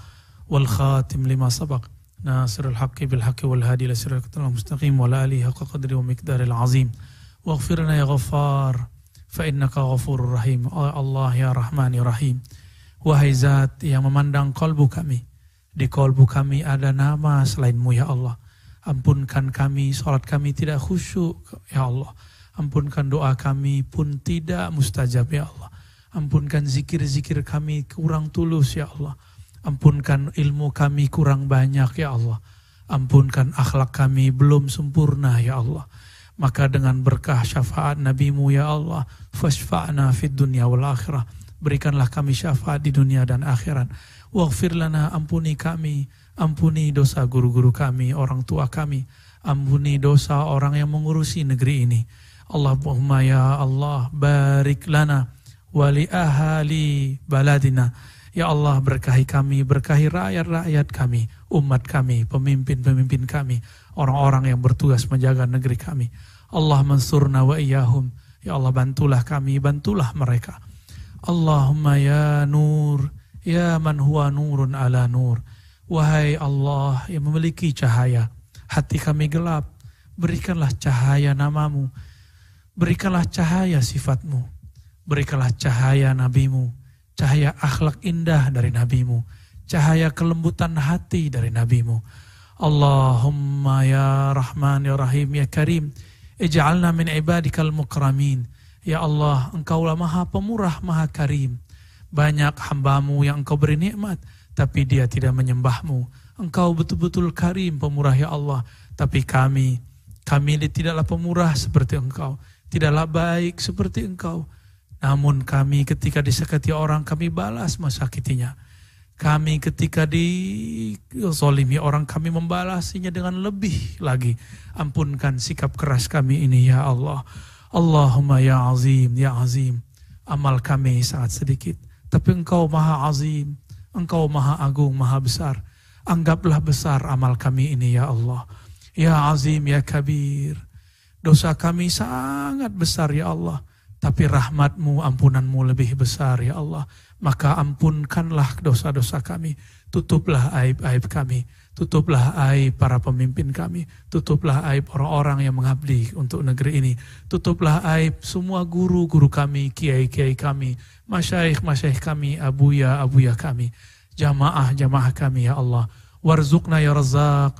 والخاتم لما سبق ناصر الحق بالحق والهادي إلى صراط المستقيم ولا آله حق قدر ومقدار العظيم واغفر لنا يا غفار fa innaka ghafurur rahim. Oh Allah ya Rahman ya Rahim. Wahai zat yang memandang kolbu kami. Di kolbu kami ada nama selainmu ya Allah. Ampunkan kami, sholat kami tidak khusyuk ya Allah. Ampunkan doa kami pun tidak mustajab ya Allah. Ampunkan zikir-zikir kami kurang tulus ya Allah. Ampunkan ilmu kami kurang banyak ya Allah. Ampunkan akhlak kami belum sempurna ya Allah. Maka dengan berkah syafaat NabiMu ya Allah, fasfa'na fid dunya wal akhirah Berikanlah kami syafaat di dunia dan akhirat. Waghfir lana ampuni kami, ampuni dosa guru-guru kami, orang tua kami, ampuni dosa orang yang mengurusi negeri ini. Allahumma ya Allah, barik lana wali ahali baladina. Ya Allah berkahi kami, berkahi rakyat-rakyat kami, umat kami, pemimpin-pemimpin kami, orang-orang yang bertugas menjaga negeri kami. Allah mansurna wa iyahum. Ya Allah bantulah kami, bantulah mereka. Allahumma ya nur, ya man huwa nurun ala nur. Wahai Allah yang memiliki cahaya, hati kami gelap, berikanlah cahaya namamu, berikanlah cahaya sifatmu, berikanlah cahaya nabimu, cahaya akhlak indah dari nabimu, cahaya kelembutan hati dari nabimu. Allahumma ya Rahman ya Rahim ya Karim, ij'alna min ibadikal mukramin. Ya Allah, engkaulah maha pemurah, maha karim. Banyak hambamu yang engkau beri nikmat, tapi dia tidak menyembahmu. Engkau betul-betul karim, pemurah ya Allah. Tapi kami, kami tidaklah pemurah seperti engkau. Tidaklah baik seperti engkau. Namun kami ketika disakiti orang, kami balas mesakitinya. Kami ketika dizolimi orang, kami membalasinya dengan lebih lagi. Ampunkan sikap keras kami ini ya Allah. Allahumma ya azim, ya azim. Amal kami sangat sedikit. Tapi engkau maha azim. Engkau maha agung, maha besar. Anggaplah besar amal kami ini ya Allah. Ya azim, ya kabir. Dosa kami sangat besar ya Allah. Tapi rahmatmu, ampunanmu lebih besar ya Allah. Maka ampunkanlah dosa-dosa kami. Tutuplah aib-aib kami Tutuplah aib para pemimpin kami. Tutuplah aib orang-orang yang mengabdi untuk negeri ini. Tutuplah aib semua guru-guru kami, kiai-kiai kami, masyaikh-masyaikh kami, abuya-abuya kami, jamaah-jamaah kami ya Allah. Warzukna ya razak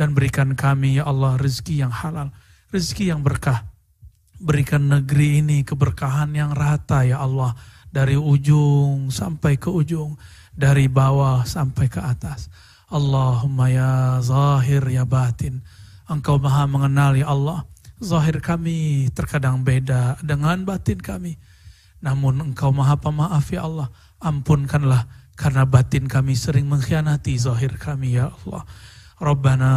dan berikan kami ya Allah rezeki yang halal, rezeki yang berkah. Berikan negeri ini keberkahan yang rata ya Allah dari ujung sampai ke ujung, dari bawah sampai ke atas. Allahumma ya zahir ya batin. Engkau maha mengenal ya Allah. Zahir kami terkadang beda dengan batin kami. Namun engkau maha pemaaf ya Allah. Ampunkanlah Karena batin kami sering mengkhianati zahir kami ya Allah. Rabbana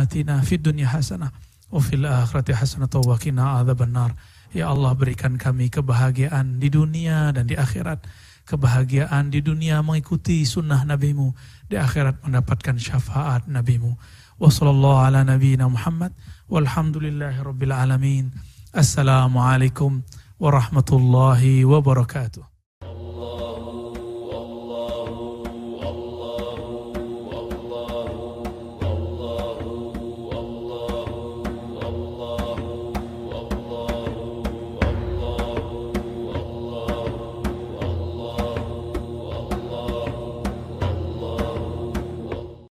atina fid dunya hasanah wa fil akhirati hasanah wa qina adzabannar. Ya Allah berikan kami kebahagiaan di dunia dan di akhirat. Kebahagiaan di dunia mengikuti sunnah NabiMu. Di akhirat mendapatkan syafaat NabiMu. Wa sallallahu ala nabiyina Muhammad. Walhamdulillahi rabbil alamin. Assalamualaikum warahmatullahi wabarakatuh.